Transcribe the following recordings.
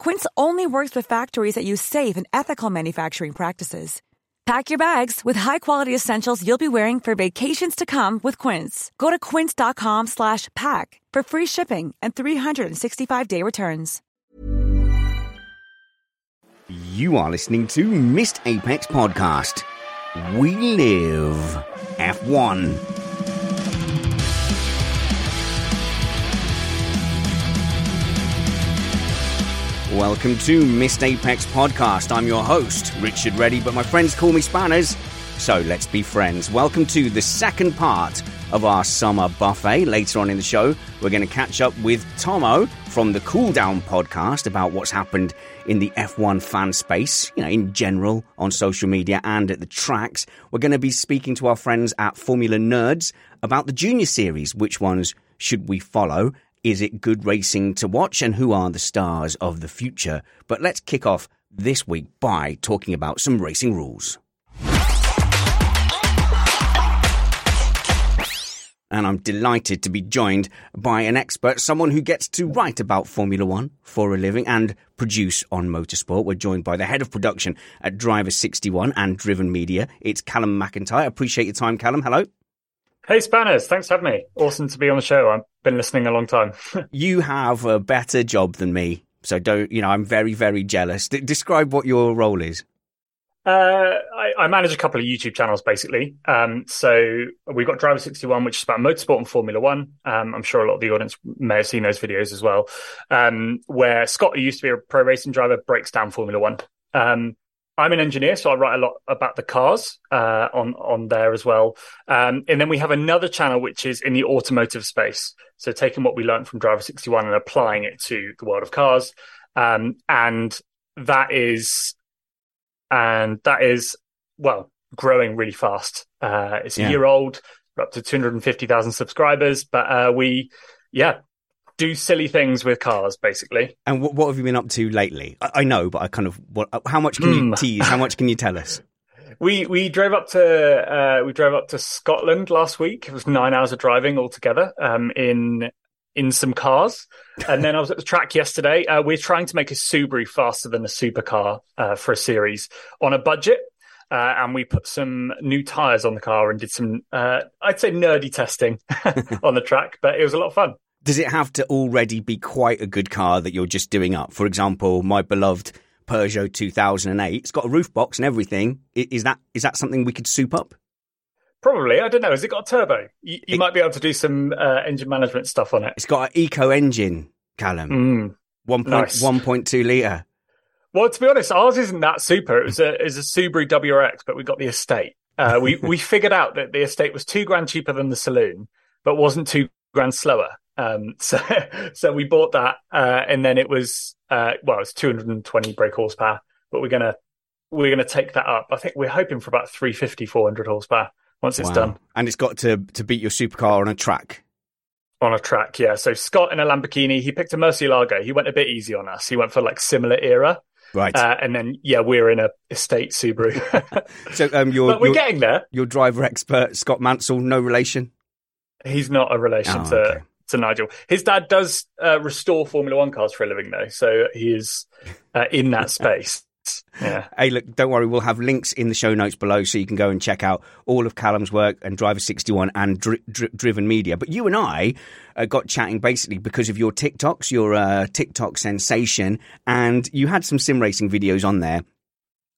Quince only works with factories that use safe and ethical manufacturing practices. Pack your bags with high-quality essentials you'll be wearing for vacations to come with Quince. Go to quince.com/pack for free shipping and 365-day returns. You are listening to Missed Apex Podcast. We live F1. Welcome to Missed Apex Podcast. I'm your host, Richard Reddy, but my friends call me Spanners, so let's be friends. Welcome to the second part of our summer buffet. Later on in the show, we're going to catch up with Tomo from the Cool Down podcast about what's happened in the F1 fan space, you know, in general on social media and at the tracks. We're going to be speaking to our friends at Formula Nerds about the Junior Series. Which ones should we follow? Is it good racing to watch? And who are the stars of the future? But let's kick off this week by talking about some racing rules. and I'm delighted to be joined by an expert, someone who gets to write about Formula One for a living and produce on motorsport. We're joined by the head of production at Driver 61 and Driven Media. It's Callum McIntyre. Appreciate your time, Callum. Hello. Hey, Spanners. Thanks for having me. Awesome to be on the show. I've been listening a long time. you have a better job than me. So don't, you know, I'm very, very jealous. D- describe what your role is. Uh, I, I, manage a couple of YouTube channels basically. Um, so we've got Driver 61, which is about motorsport and Formula One. Um, I'm sure a lot of the audience may have seen those videos as well. Um, where Scott, who used to be a pro racing driver, breaks down Formula One. Um, I'm an engineer, so I write a lot about the cars uh, on on there as well. Um, and then we have another channel which is in the automotive space. So taking what we learned from Driver 61 and applying it to the world of cars. Um, and that is and that is well growing really fast. Uh, it's a yeah. year old, we're up to 250,000 subscribers, but uh, we yeah do silly things with cars, basically. And what, what have you been up to lately? I, I know, but I kind of what, how much can you mm. tease? How much can you tell us? We we drove up to uh, we drove up to Scotland last week. It was nine hours of driving altogether um, in in some cars. And then I was at the track yesterday. Uh, we're trying to make a Subaru faster than a supercar uh, for a series on a budget. Uh, and we put some new tires on the car and did some, uh, I'd say, nerdy testing on the track, but it was a lot of fun does it have to already be quite a good car that you're just doing up? For example, my beloved Peugeot 2008, it's got a roof box and everything. Is that is that something we could soup up? Probably. I don't know. Has it got a turbo? You, you it, might be able to do some uh, engine management stuff on it. It's got an eco engine, Callum. Mm, 1. Nice. 1.2 litre. Well, to be honest, ours isn't that super. It was a, it was a Subaru WRX, but we got the estate. Uh, we, we figured out that the estate was two grand cheaper than the saloon, but wasn't two grand slower. Um, so, so we bought that, uh, and then it was, uh, well, it's 220 brake horsepower, but we're going to, we're to take that up. I think we're hoping for about 350, 400 horsepower once it's wow. done. And it's got to, to beat your supercar on a track. On a track, yeah. So Scott in a Lamborghini, he picked a Murcielago. He went a bit easy on us. He went for like similar era. Right. Uh, and then, yeah, we're in a estate Subaru. so um, your, but we're getting there. Your driver expert, Scott Mansell, no relation? He's not a relation Oh, to, okay. To Nigel. His dad does uh, restore Formula One cars for a living, though. So he is uh, in that space. Yeah. Hey, look, don't worry. We'll have links in the show notes below so you can go and check out all of Callum's work and Driver 61 and Dri- Dri- Driven Media. But you and I uh, got chatting basically because of your TikToks, your uh, TikTok sensation, and you had some sim racing videos on there.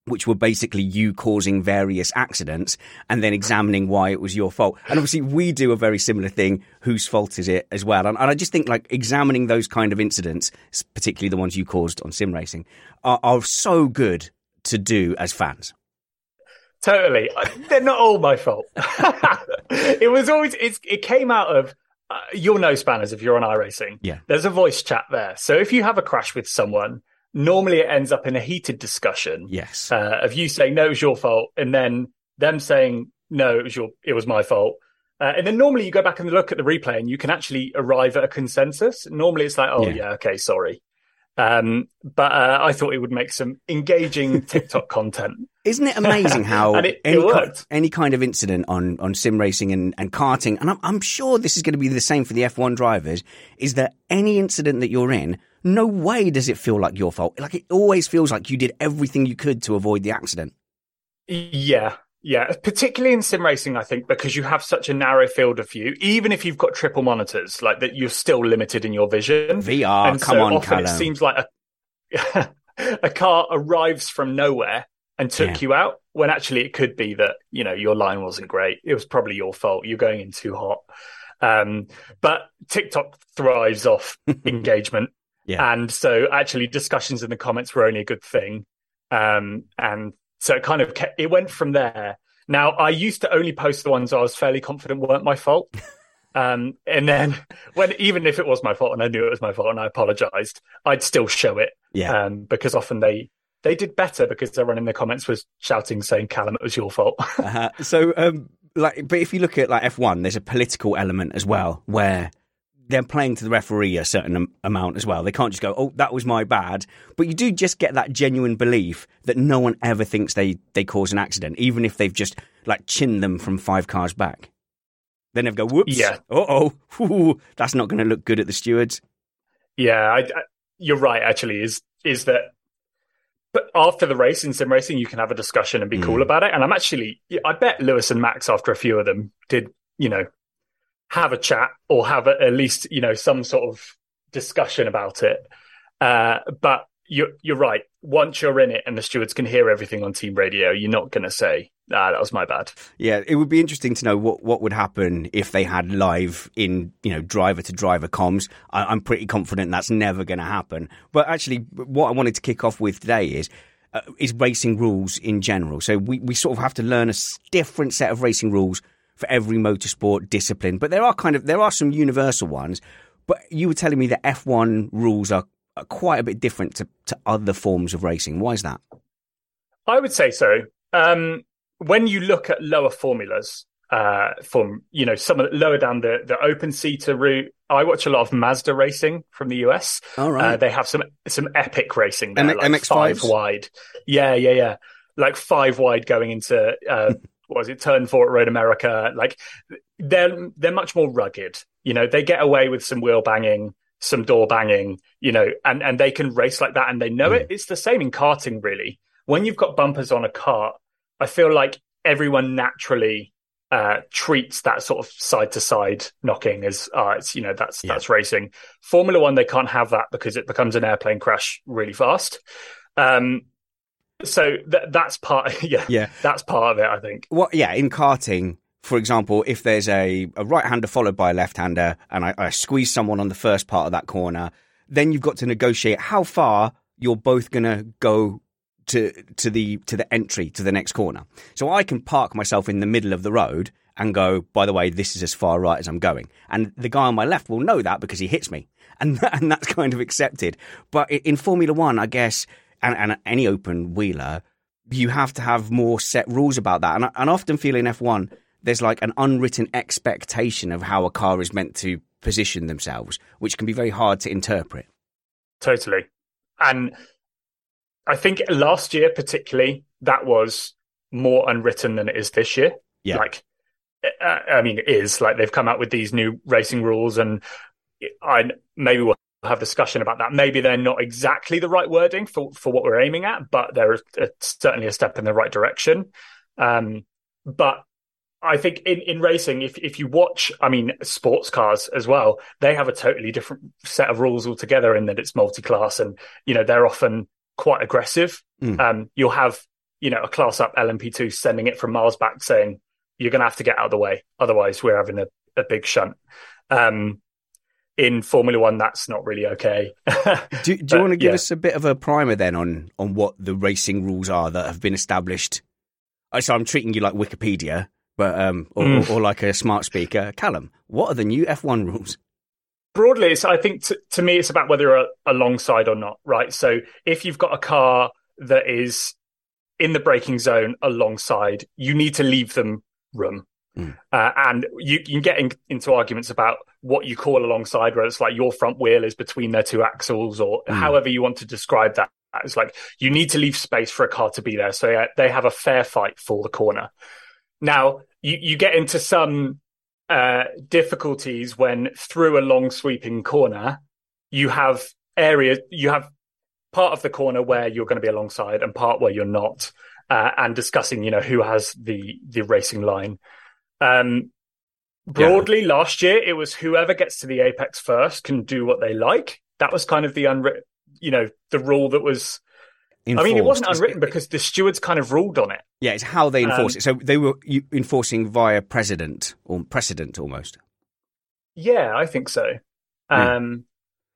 Which were basically you causing various accidents and then examining why it was your fault. And obviously, we do a very similar thing. Whose fault is it as well? And, and I just think like examining those kind of incidents, particularly the ones you caused on sim racing, are, are so good to do as fans. Totally. They're not all my fault. it was always, it's, it came out of, uh, you'll know spanners if you're on iRacing. Yeah. There's a voice chat there. So if you have a crash with someone, normally it ends up in a heated discussion Yes. uh, of you saying, no, it was your fault. And then them saying, no, it was your, it was my fault. Uh, and then normally you go back and look at the replay and you can actually arrive at a consensus. Normally it's like, oh Yeah. yeah, okay, sorry. Um, but uh, I thought it would make some engaging TikTok content. Isn't it amazing how it- it any, ki- worked. any kind of incident on, on sim racing and, and karting, and I'm, I'm sure this is going to be the same for the F1 drivers, is that any incident that you're in, no way does it feel like your fault. Like it always feels like you did everything you could to avoid the accident. Yeah, yeah. Particularly in sim racing, I think, because you have such a narrow field of view, even if you've got triple monitors, like that, you're still limited in your vision. VR, and come so on, often it seems like a, a car arrives from nowhere and took Yeah. you out when actually it could be that, you know, your line wasn't great. It was probably your fault. You're going in too hot. Um, but TikTok thrives off engagement. Yeah. And so actually discussions in the comments were only a good thing. Um, and so it kind of kept, it went from there. Now I used to only post the ones I was fairly confident weren't my fault. Um, and then when, even if it was my fault and I knew it was my fault and I apologized, I'd still show it. Yeah. Um, because often they, they did better because everyone in the comments was shouting, saying, Callum, it was your fault. Uh, so, um, like, but if you look at like F1, there's a political element as well where they're playing to the referee a certain am- amount as well. They can't just go, "Oh, that was my bad," but you do just get that genuine belief that no one ever thinks they they cause an accident, even if they've just like chinned them from five cars back. Then they go, "Whoops, Yeah. uh oh, that's not going to look good at the stewards." Yeah, I, I, you're right. Actually, is is that? But after the race in sim racing, you can have a discussion and be cool Mm. about it. And I'm actually, I bet Lewis and Max, after a few of them, did you know have a chat or have a, at least you know some sort of discussion about it. Uh, but you're you're right. Once you're in it and the stewards can hear everything on team radio, you're not going to say, "Ah, that was my bad." Yeah, it would be interesting to know what, what would happen if they had live in you know driver to driver comms. I, I'm pretty confident that's never going to happen. But actually, what I wanted to kick off with today is uh, is racing rules in general. So we, we sort of have to learn a different set of racing rules for every motorsport discipline. But there are kind of there are some universal ones. But you were telling me that F1 rules are, are quite a bit different to, to other forms of racing. Why is that? I would say so. Um, when you look at lower formulas, uh, from you know some of the, lower down the the open seater route, I watch a lot of Mazda racing from the US. All right. Uh, they have some some epic racing there, M- like MX5s? five wide. Yeah, yeah, yeah. Like five wide going into uh, was it? Turn four at Road America. Like they're they're much more rugged. You know, they get away with some wheel banging, some door banging. You know, and and they can race like that, and they know Mm. it. It's the same in karting, really. When you've got bumpers on a kart, I feel like everyone naturally uh, treats that sort of side to side knocking as uh, it's you know that's Yeah. that's racing. Formula One they can't have that because it becomes an airplane crash really fast. Um, so th- that's part. Yeah, Yeah. that's part of it. I think. What? Yeah, in karting, for example, if there's a, a right hander followed by a left hander, and I, I squeeze someone on the first part of that corner, then you've got to negotiate how far you're both going to go to to the to the entry to the next corner. So I can park myself in the middle of the road and go. By the way, this is as far right as I'm going, and the guy on my left will know that because he hits me, and and that's kind of accepted. But in Formula One, I guess, and, and any open wheeler, you have to have more set rules about that. And I, and often feel in F1, there's like an unwritten expectation of how a car is meant to position themselves, which can be very hard to interpret. Totally. And I think last year particularly that was more unwritten than it is this year. Yeah. Like, uh, I mean, it is like they've come out with these new racing rules, and I maybe we'll have discussion about that. Maybe they're not exactly the right wording for for what we're aiming at, but they're a, certainly a step in the right direction. Um, but I think in, in racing, if if you watch, I mean, sports cars as well, they have a totally different set of rules altogether in that it's multi-class, and you know they're often quite aggressive. Mm. Um, you'll have you know a class up LMP2 sending it from miles back, saying you're going to have to get out of the way, otherwise we're having a, a big shunt. Um, in Formula One, that's not really okay. do, do you want to give yeah. us a bit of a primer then on on what the racing rules are that have been established? So I'm treating you like Wikipedia but um, or, mm. or, or, like a smart speaker. Callum, what are the new F1 rules? Broadly, it's, I think t- to me, it's about whether you're alongside or not, right? So if you've got a car that is in the braking zone alongside, you need to leave them room. Mm. Uh, and you, you, can get in, into arguments about what you call alongside, whether it's like your front wheel is between their two axles or mm. however you want to describe that. It's like you need to leave space for a car to be there. So yeah, they have a fair fight for the corner. Now, you, you get into some uh, difficulties when through a long sweeping corner, you have areas, you have part of the corner where you're going to be alongside and part where you're not, uh, and discussing, you know, who has the, the racing line. Um, broadly, yeah. last year, it was whoever gets to the apex first can do what they like. That was kind of the unwritten, you know, the rule that was Enforced. I mean, it wasn't unwritten because the stewards kind of ruled on it. Yeah, it's how they enforce um, it. So they were enforcing via precedent or precedent almost. Yeah, I think so. Yeah. Um,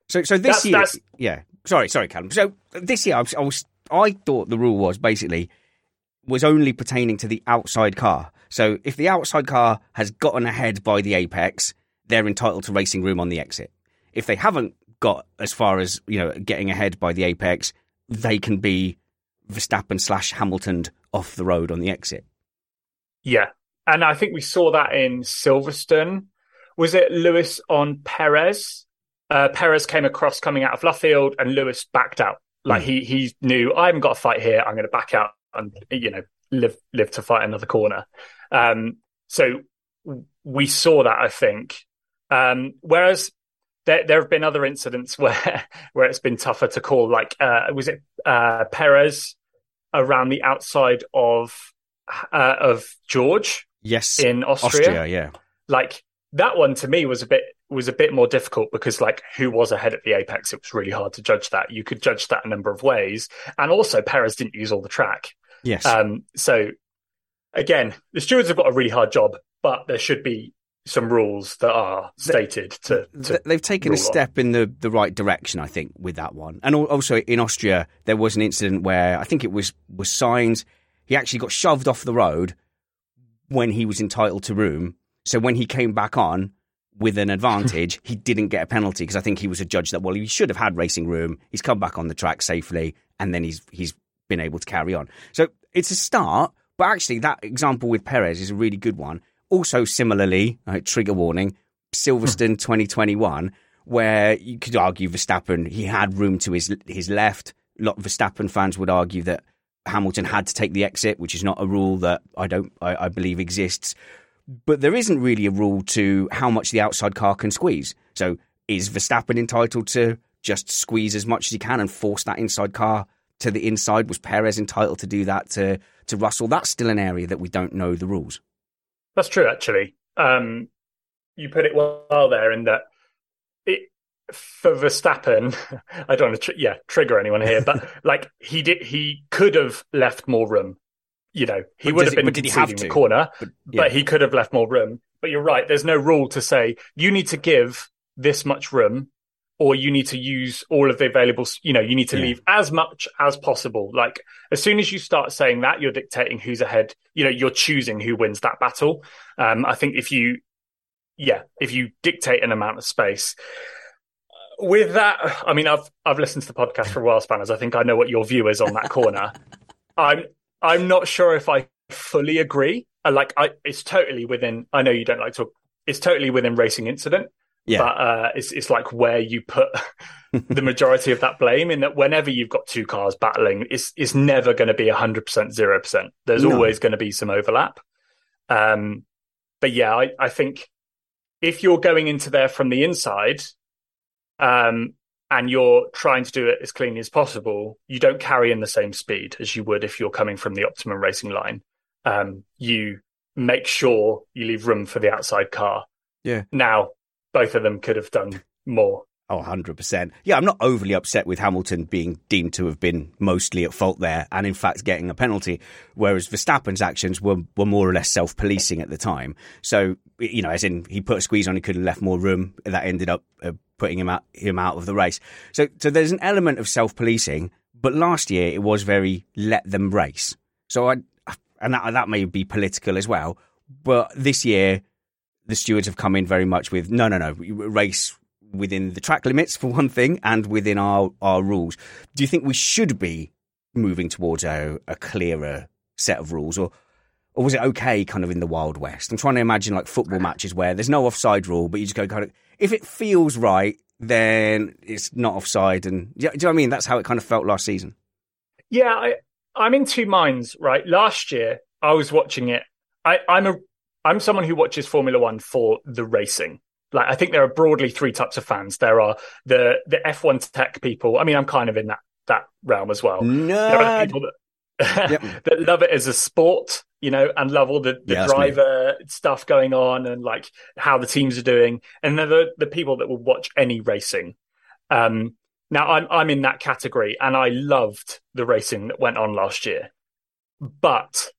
so, so this that's, year, that's... yeah. Sorry, sorry, Callum. So this year, I was, I was, I thought the rule was basically was only pertaining to the outside car. So if the outside car has gotten ahead by the apex, they're entitled to racing room on the exit. If they haven't got as far as you know getting ahead by the apex, they can be Verstappen slash Hamilton off the road on the exit. Yeah. And I think we saw that in Silverstone. Was it Lewis on Perez? Uh, Perez came across coming out of Luffield and Lewis backed out. Like mm. he he knew I haven't got a fight here. I'm going to back out and you know live live to fight another corner. Um, so we saw that I think. Um, whereas there, there have been other incidents where where it's been tougher to call. Like, uh, was it uh, Perez around the outside of uh, of George? Yes, in Austria. Austria, yeah. Like that one to me was a bit was a bit more difficult because like who was ahead at the apex? It was really hard to judge that. You could judge that a number of ways, and also Perez didn't use all the track. Yes. Um. So again, the stewards have got a really hard job, but there should be some rules that are stated to, to they've taken a step on. in the, the right direction i think with that one and also in austria there was an incident where i think it was was Sainz he actually got shoved off the road when he was entitled to room so when he came back on with an advantage he didn't get a penalty because i think he was a judge that well he should have had racing room he's come back on the track safely and then he's he's been able to carry on so it's a start but actually that example with perez is a really good one also, similarly, uh, trigger warning, Silverstone 2021, where you could argue Verstappen, he had room to his his left. A lot of Verstappen fans would argue that Hamilton had to take the exit, which is not a rule that I don't, I, I believe exists. But there isn't really a rule to how much the outside car can squeeze. So is Verstappen entitled to just squeeze as much as he can and force that inside car to the inside? Was Perez entitled to do that to, to Russell? That's still an area that we don't know the rules. That's true, actually. Um, you put it well there in that it, for Verstappen, I don't want to, tr- yeah, trigger anyone here, but like he did, he could have left more room. You know, he but would have been did he have to? the corner, but, yeah. but he could have left more room. But you're right. There's no rule to say you need to give this much room or you need to use all of the available you know you need to yeah. leave as much as possible. Like as soon as you start saying that you're dictating who's ahead. You know you're choosing who wins that battle. Um, i think if you yeah if you dictate an amount of space with that i mean i've i've listened to the podcast for a while spanners. I think i know what your view is on that corner. I'm i'm not sure if i fully agree. Like i it's totally within i know you don't like to it's totally within racing incident Yeah. But uh, it's it's like where you put the majority of that blame in that whenever you've got two cars battling, it's it's never going to be hundred percent, zero percent. There's no. always going to be some overlap. Um, but yeah, I, I think if you're going into there from the inside, um, and you're trying to do it as cleanly as possible, you don't carry in the same speed as you would if you're coming from the optimum racing line. Um, you make sure you leave room for the outside car. Yeah. Now, both of them could have done more. Oh, 100%. Yeah, I'm not overly upset with Hamilton being deemed to have been mostly at fault there and, in fact, getting a penalty, whereas Verstappen's actions were, were more or less self policing at the time. So, you know, as in he put a squeeze on, he could have left more room. That ended up uh, putting him out, him out of the race. So, so there's an element of self policing, but last year it was very let them race. So I, and that, that may be political as well, but this year the stewards have come in very much with no, no, no, race within the track limits for one thing and within our, our rules. Do you think we should be moving towards a, a clearer set of rules or or was it okay kind of in the Wild West? I'm trying to imagine like football matches where there's no offside rule, but you just go kind of if it feels right, then it's not offside. And do you know what I mean? That's how it kind of felt last season. Yeah, I, I'm in two minds. Right, last year I was watching it. I, I'm a I'm someone who watches Formula One for the racing like I think there are broadly three types of fans. There are the the F1 tech people. I mean, I'm kind of in that that realm as well. Nerd. There are the people that yep. that love it as a sport, you know, and love all the, the yeah, driver stuff going on and like how the teams are doing. And then the the people that will watch any racing. Um, now I'm I'm in that category, and I loved the racing that went on last year, but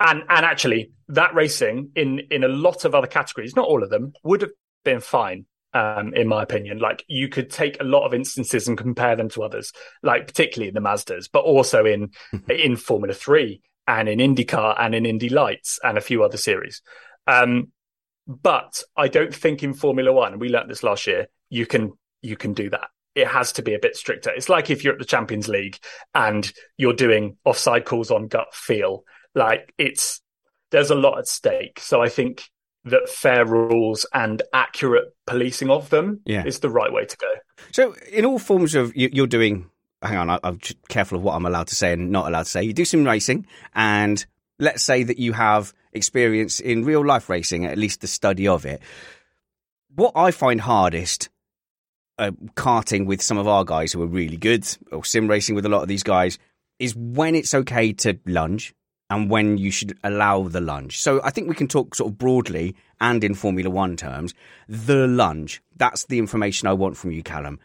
and and actually that racing in in a lot of other categories, not all of them, would have been fine. Um, in my opinion, like you could take a lot of instances and compare them to others, like particularly in the Mazdas, but also in in Formula Three and in IndyCar and in Indy Lights and a few other series. Um, but I don't think in Formula One, we learned this last year, you can you can do that. It has to be a bit stricter. It's like if you're at the Champions League and you're doing offside calls on gut feel. Like it's there's a lot at stake. So I think that fair rules and accurate policing of them yeah. is the right way to go. So, in all forms of you're doing, hang on, I'm careful of what I'm allowed to say and not allowed to say. You do some racing, and let's say that you have experience in real life racing, at least the study of it. What I find hardest. Uh, karting with some of our guys who are really good, or sim racing with a lot of these guys, is when it's okay to lunge, and when you should allow the lunge. So I think we can talk sort of broadly and in Formula One terms. The lunge, that's the information I want from you, Callum.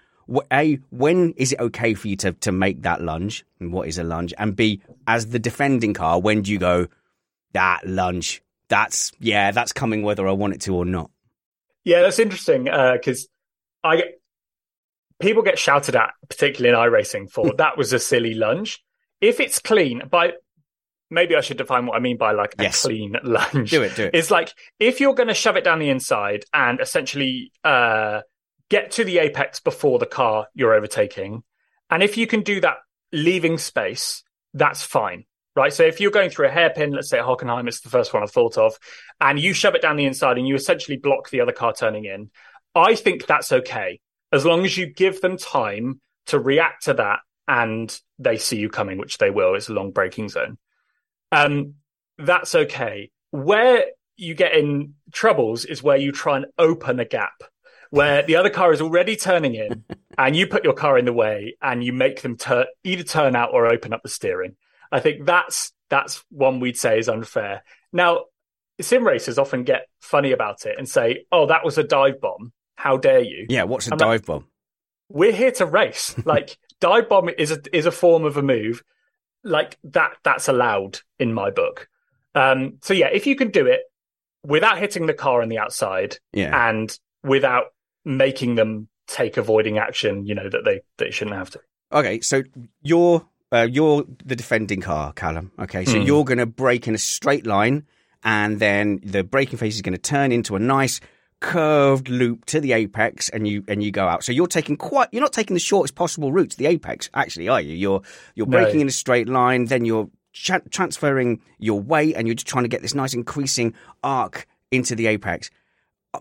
A, when is it okay for you to, to make that lunge? And what is a lunge? And B, as the defending car, when do you go, that lunge, that's, yeah, that's coming whether I want it to or not? Yeah, that's interesting because uh, I get, people get shouted at, particularly in iRacing, for that was a silly lunge. If it's clean, by maybe I should define what I mean by like a yes. clean lunge. Do it, do it. It's like if you're going to shove it down the inside and essentially uh, get to the apex before the car you're overtaking, and if you can do that leaving space, that's fine. Right. So if you're going through a hairpin, let's say at Hockenheim, it's the first one I thought of, and you shove it down the inside and you essentially block the other car turning in, I think that's okay. As long as you give them time to react to that and they see you coming, which they will. It's a long braking zone um, that's okay. Where you get in troubles is where you try and open a gap where the other car is already turning in and you put your car in the way and you make them tur- either turn out or open up the steering. I think that's that's one we'd say is unfair. Now, sim racers often get funny about it and say, "Oh, that was a dive bomb. How dare you?" Yeah, what's a I'm dive like, bomb? We're here to race. like dive bomb is a is a form of a move like that that's allowed in my book. Um, so yeah, if you can do it without hitting the car on the outside, yeah. and without making them take avoiding action, you know that they they shouldn't have to. Okay, so you're uh, you're the defending car, Callum. Okay, so mm. you're going to brake in a straight line, and then the braking face is going to turn into a nice curved loop to the apex and you and you go out. So you're taking quite you're not taking the shortest possible route to the apex, actually, are you? You're you're braking no. in a straight line, then you're tra- transferring your weight and you're just trying to get this nice increasing arc into the apex.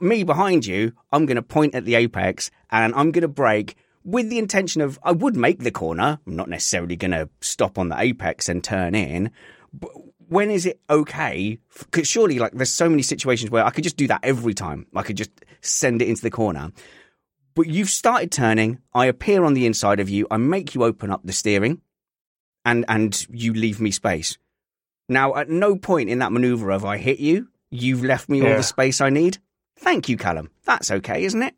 me behind you, I'm going to point at the apex and I'm going to brake with the intention of I would make the corner. I'm not necessarily going to stop on the apex and turn in. But when is it okay? Because surely, like, there's so many situations where I could just do that every time. I could just send it into the corner. But you've started turning. I appear on the inside of you. I make you open up the steering, and and you leave me space. Now, at no point in that maneuver have I hit you. You've left me all the space I need. Thank you, Callum. That's okay, isn't it?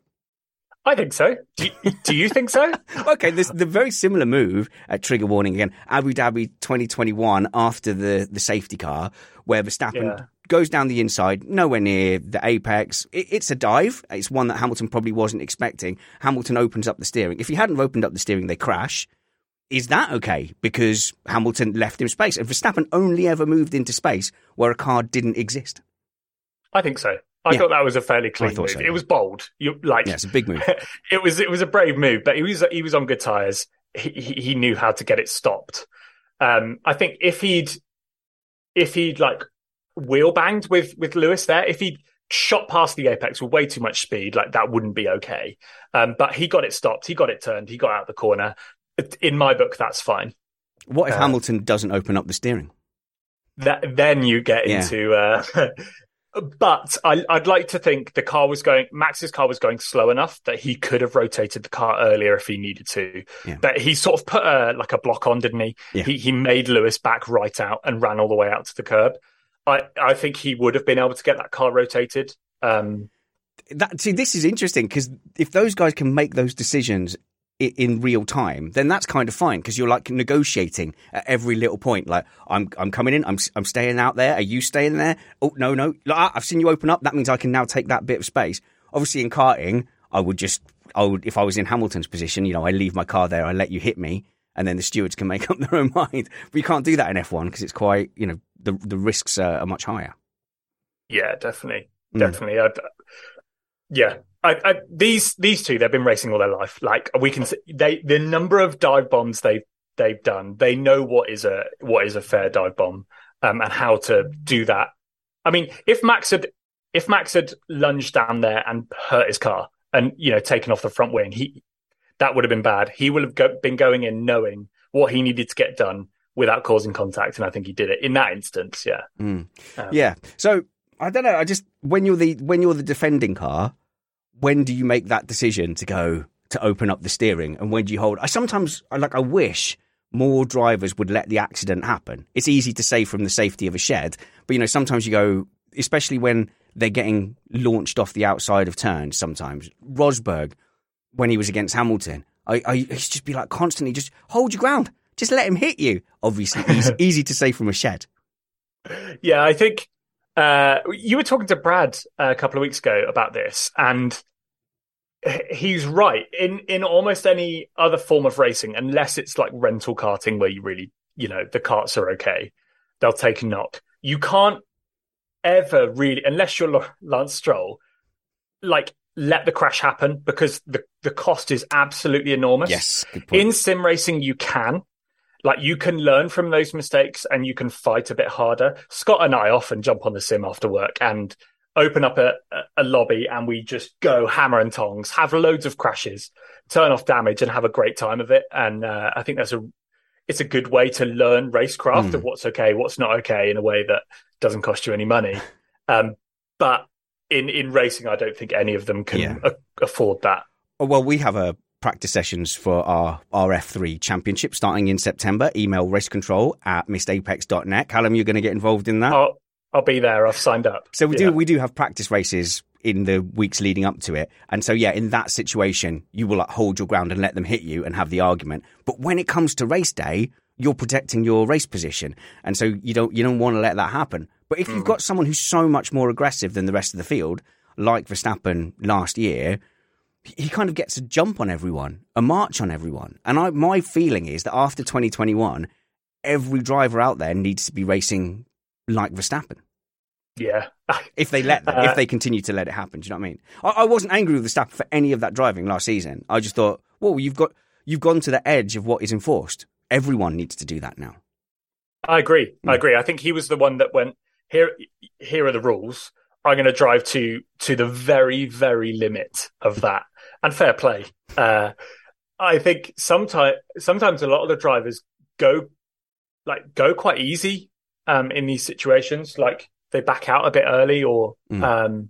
I think so. Do you, do you think so? okay, this the very similar move at trigger warning again. Abu Dhabi 2021 after the the safety car where Verstappen Yeah. goes down the inside, nowhere near the apex. It, it's a dive. It's one that Hamilton probably wasn't expecting. Hamilton opens up the steering. If he hadn't opened up the steering, they crash. Is that okay? Because Hamilton left him space, and Verstappen only ever moved into space where a car didn't exist. I think so. I Yeah. thought that was a fairly clean move. so, It was bold. You like Yeah, it's a big move. it was it was a brave move, but he was he was on good tires. He he, he knew how to get it stopped. Um, I think if he'd if he'd like wheel banged with with Lewis there, if he'd shot past the apex with way too much speed, like that wouldn't be okay. Um, but he got it stopped. He got it turned. He got out the corner. In my book, that's fine. What if Uh, Hamilton doesn't open up the steering? that then you get Yeah. into uh but I, I'd like to think the car was going max's car was going slow enough that he could have rotated the car earlier if he needed to Yeah. but he sort of put a like a block on didn't he Yeah. he he made lewis back right out and ran all the way out to the curb i i think he would have been able to get that car rotated um that see this is interesting because if those guys can make those decisions in real time then that's kind of fine because you're like negotiating at every little point. Like i'm i'm coming in i'm i'm staying out there. Are you staying there? Oh no no. I've seen you open up. That means i can now take that bit of space. Obviously in karting i would just i would if i was in hamilton's position you know i leave my car there i let you hit me and then the stewards can make up their own mind. But you can't do that in f1 because it's quite you know the the risks are, are much higher. Yeah definitely. Mm. definitely. I'd, yeah I, I, these these two they've been racing all their life like we can see they the number of dive bombs they've they've done they know what is a what is a fair dive bomb um, and how to do that i mean if max had if max had lunged down there and hurt his car and you know taken off the front wing he that would have been bad he would have go, been going in knowing what he needed to get done without causing contact and i think he did it in that instance yeah Mm. Um, yeah. So I don't know. I just when you're the when you're the defending car, when do you make that decision to go to open up the steering, and when do you hold? I sometimes like I wish more drivers would let the accident happen. It's easy to say from the safety of a shed, but you know sometimes you go, especially when they're getting launched off the outside of turns. Sometimes Rosberg, when he was against Hamilton, I, I he used to just be like constantly just hold your ground, just let him hit you. Obviously, easy, easy to say from a shed. Yeah, I think uh, you were talking to Brad uh, a couple of weeks ago about this, and he's right. In in almost any other form of racing, unless it's like rental karting where you really, you know, the karts are okay, they'll take a knock. You can't ever really, unless you're Lance Stroll, like let the crash happen because the the cost is absolutely enormous. Yes. In sim racing, you can. Like you can learn from those mistakes and you can fight a bit harder. Scott and I often jump on the sim after work and open up a, a- lobby and we just go hammer and tongs, have loads of crashes, turn off damage and have a great time of it. And uh, I think that's a it's a good way to learn racecraft Mm. of what's okay, what's not okay in a way that doesn't cost you any money. Um, but in in racing, I don't think any of them can Yeah. a- afford that. Well, we have a practice sessions for our RF3 championship starting in September. Email race control at missedapex.net. Callum, you're going to get involved in that. I'll I'll be there. I've signed up. So we Yeah. do we do have practice races in the weeks leading up to it. And so yeah, in that situation, you will like hold your ground and let them hit you and have the argument. But when it comes to race day, you're protecting your race position. And so you don't you don't want to let that happen. But if you've mm-hmm. got someone who's so much more aggressive than the rest of the field, like Verstappen last year, he kind of gets a jump on everyone, a march on everyone. And I, my feeling is that after 2021, every driver out there needs to be racing like Verstappen Yeah. if they let them, Uh, if they continue to let it happen. Do you know what I mean? I, I wasn't angry with Verstappen for any of that driving last season. I just thought, well, you've got you've gone to the edge of what is enforced. Everyone needs to do that now. I agree. Hmm. I agree. I think he was the one that went here. Here are the rules. I'm going to drive to to the very very limit of that. And fair play. Uh, I think sometimes sometimes a lot of the drivers go like go quite easy um, in these situations. Like they back out a bit early, or mm. um,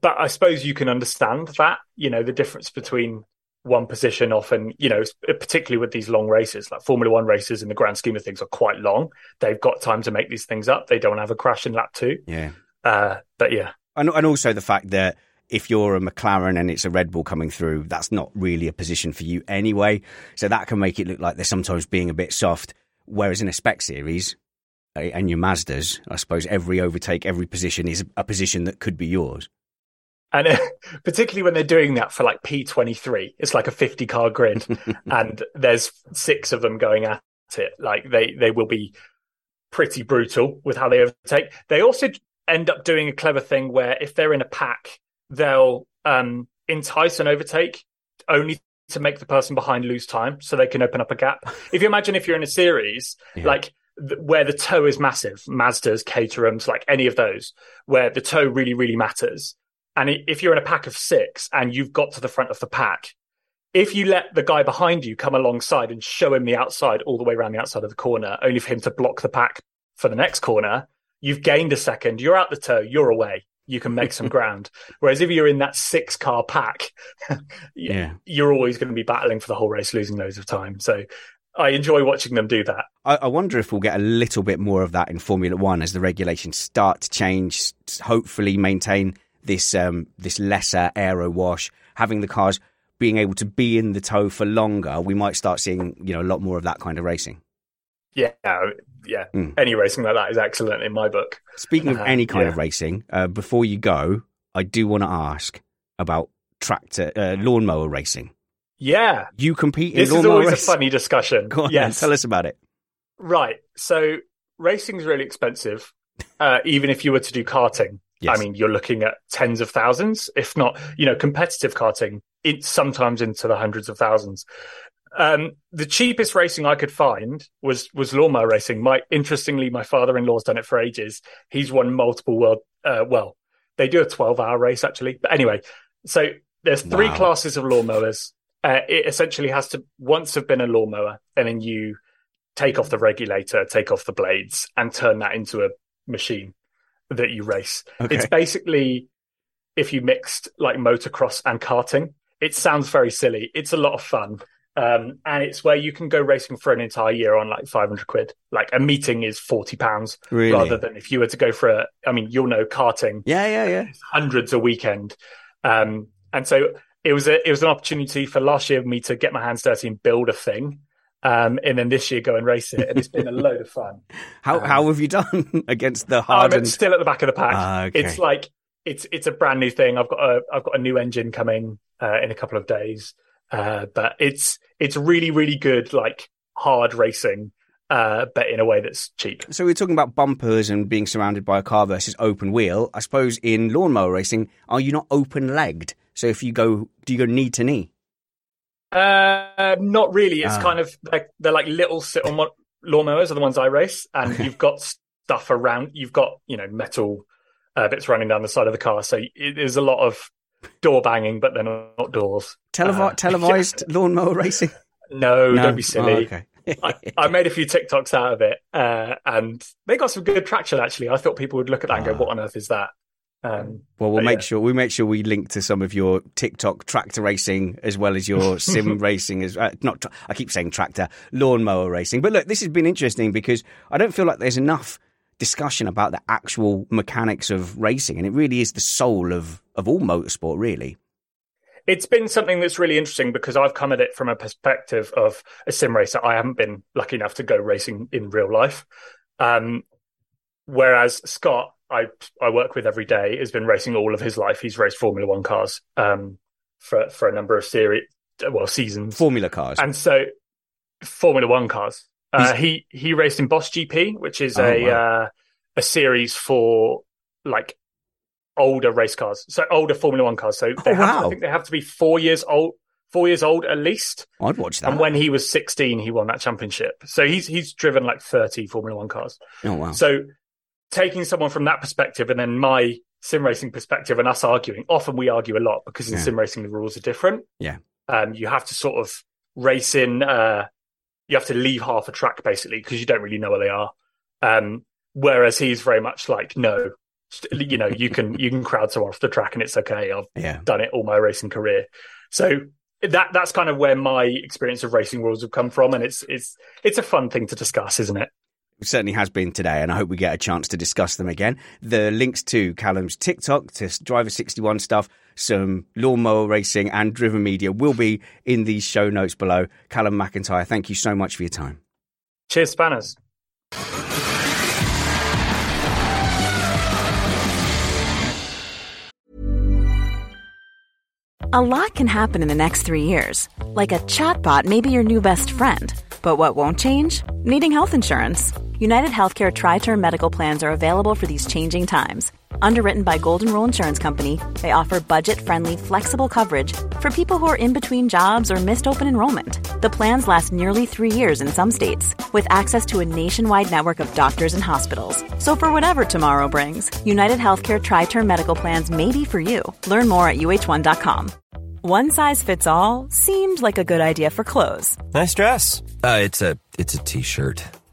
but I suppose you can understand that. You know the difference between one position often, you know, particularly with these long races, like Formula One races in the grand scheme of things are quite long. They've got time to make these things up. They don't have a crash in lap two. Yeah. Uh, but yeah. And, and also the fact that if you're a McLaren and it's a Red Bull coming through, that's not really a position for you anyway. So that can make it look like they're sometimes being a bit soft. Whereas in a spec series eh, and your Mazdas, I suppose every overtake, every position is a position that could be yours. And uh, particularly when they're doing that for like P23, it's like a 50 car grid and there's six of them going at it. Like they, they will be pretty brutal with how they overtake. They also end up doing a clever thing where if they're in a pack, they'll um, entice an overtake only to make the person behind lose time so they can open up a gap. If you imagine if you're in a series, yeah. like th- where the tow is massive, Mazdas, Caterhams, like any of those, where the tow really, really matters. And if you're in a pack of six and you've got to the front of the pack, if you let the guy behind you come alongside and show him the outside all the way around the outside of the corner, only for him to block the pack for the next corner, you've gained a second. You're out the tow. You're away you can make some ground. Whereas if you're in that six car pack, yeah. you're always going to be battling for the whole race, losing loads of time. So I enjoy watching them do that. I, I, wonder if we'll get a little bit more of that in Formula One as the regulations start to change. Hopefully, maintain this um, this lesser aero wash, having the cars being able to be in the tow for longer. We might start seeing you know a lot more of that kind of racing. Yeah, yeah. Mm. Any racing like that is excellent in my book. Speaking of uh, any kind yeah. of racing, uh, before you go, I do want to ask about tractor uh, lawnmower racing. Yeah, you compete in this is always a funny discussion. Go on, yes, tell us about it. Right. So racing is really expensive, uh, even if you were to do karting. Yes. I mean, you're looking at tens of thousands, if not, you know, competitive karting. It's sometimes into the hundreds of thousands. Um, the cheapest racing I could find was was lawnmower racing. My interestingly, my father in law's done it for ages. He's won multiple world. Uh, well, they do a twelve hour race actually, but anyway. So there's three wow. classes of lawnmowers. Uh, it essentially has to once have been a lawnmower, and then you take off the regulator, take off the blades, and turn that into a machine that you race. Okay. It's basically if you mixed like motocross and karting. It sounds very silly. It's a lot of fun. Um, and it's where you can go racing for an entire year on like 500 quid. Like a meeting is 40 pounds really? rather than if you were to go for a, I mean, you'll know karting. Yeah, yeah, yeah. Hundreds a weekend. Um, and so it was a, it was an opportunity for last year me to get my hands dirty and build a thing. Um, and then this year go and race it. And it's been a load of fun. how, um, how have you done against the hard? I'm still at the back of the pack. Ah, okay. It's like, it's, it's a brand new thing. I've got a, I've got a new engine coming, uh, in a couple of days. Uh, but it's it's really really good like hard racing uh, but in a way that's cheap. So we're talking about bumpers and being surrounded by a car versus open wheel. I suppose in lawnmower racing, are you not open legged? So if you go, do you go knee to knee? Uh, not really. It's ah. kind of like they're like little sit on lawnmowers are the ones I race, and okay. you've got stuff around. You've got you know metal uh, bits running down the side of the car, so it, there's a lot of door banging, but they're not doors. Televi- uh, televised yeah. lawnmower racing? No, no, don't be silly. Oh, okay. I, I, made a few TikToks out of it, uh, and they got some good traction. Actually, I thought people would look at that and go, ah. "What on earth is that?" Um, well, we'll make yeah. sure we make sure we link to some of your TikTok tractor racing as well as your sim racing as uh, not. Tra- I keep saying tractor lawnmower racing, but look, this has been interesting because I don't feel like there's enough discussion about the actual mechanics of racing, and it really is the soul of of all motorsport, really. It's been something that's really interesting because I've come at it from a perspective of a sim racer. I haven't been lucky enough to go racing in real life, um, whereas Scott, I I work with every day, has been racing all of his life. He's raced Formula One cars um, for for a number of series, well seasons, Formula cars, and so Formula One cars. Uh, he he raced in Boss GP, which is oh, a wow. uh, a series for like older race cars, so older Formula One cars. So they oh, have wow. to, I think they have to be four years old, four years old at least. I'd watch that. And when he was sixteen, he won that championship. So he's he's driven like thirty Formula One cars. Oh wow! So taking someone from that perspective, and then my sim racing perspective and us arguing, often we argue a lot because in Yeah. sim racing the rules are different. Yeah. Um, you have to sort of race in. Uh, you have to leave half a track basically because you don't really know where they are. Um, whereas he's very much like, no, you know, you can you can crowd someone off the track and it's okay. I've Yeah. done it all my racing career. So that that's kind of where my experience of racing rules have come from, and it's it's it's a fun thing to discuss, isn't it? It certainly has been today, and I hope we get a chance to discuss them again. The links to Callum's TikTok, to Driver 61 stuff, some lawnmower racing, and driven media will be in the show notes below. Callum McIntyre, thank you so much for your time. Cheers, Spanners. A lot can happen in the next three years. Like a chatbot may be your new best friend. But what won't change? Needing health insurance. United Healthcare Tri Term Medical Plans are available for these changing times. Underwritten by Golden Rule Insurance Company, they offer budget friendly, flexible coverage for people who are in between jobs or missed open enrollment. The plans last nearly three years in some states, with access to a nationwide network of doctors and hospitals. So for whatever tomorrow brings, United Healthcare Tri Term Medical Plans may be for you. Learn more at uh1.com. One size fits all seemed like a good idea for clothes Nice dress. Uh, it's a it's a t-shirt.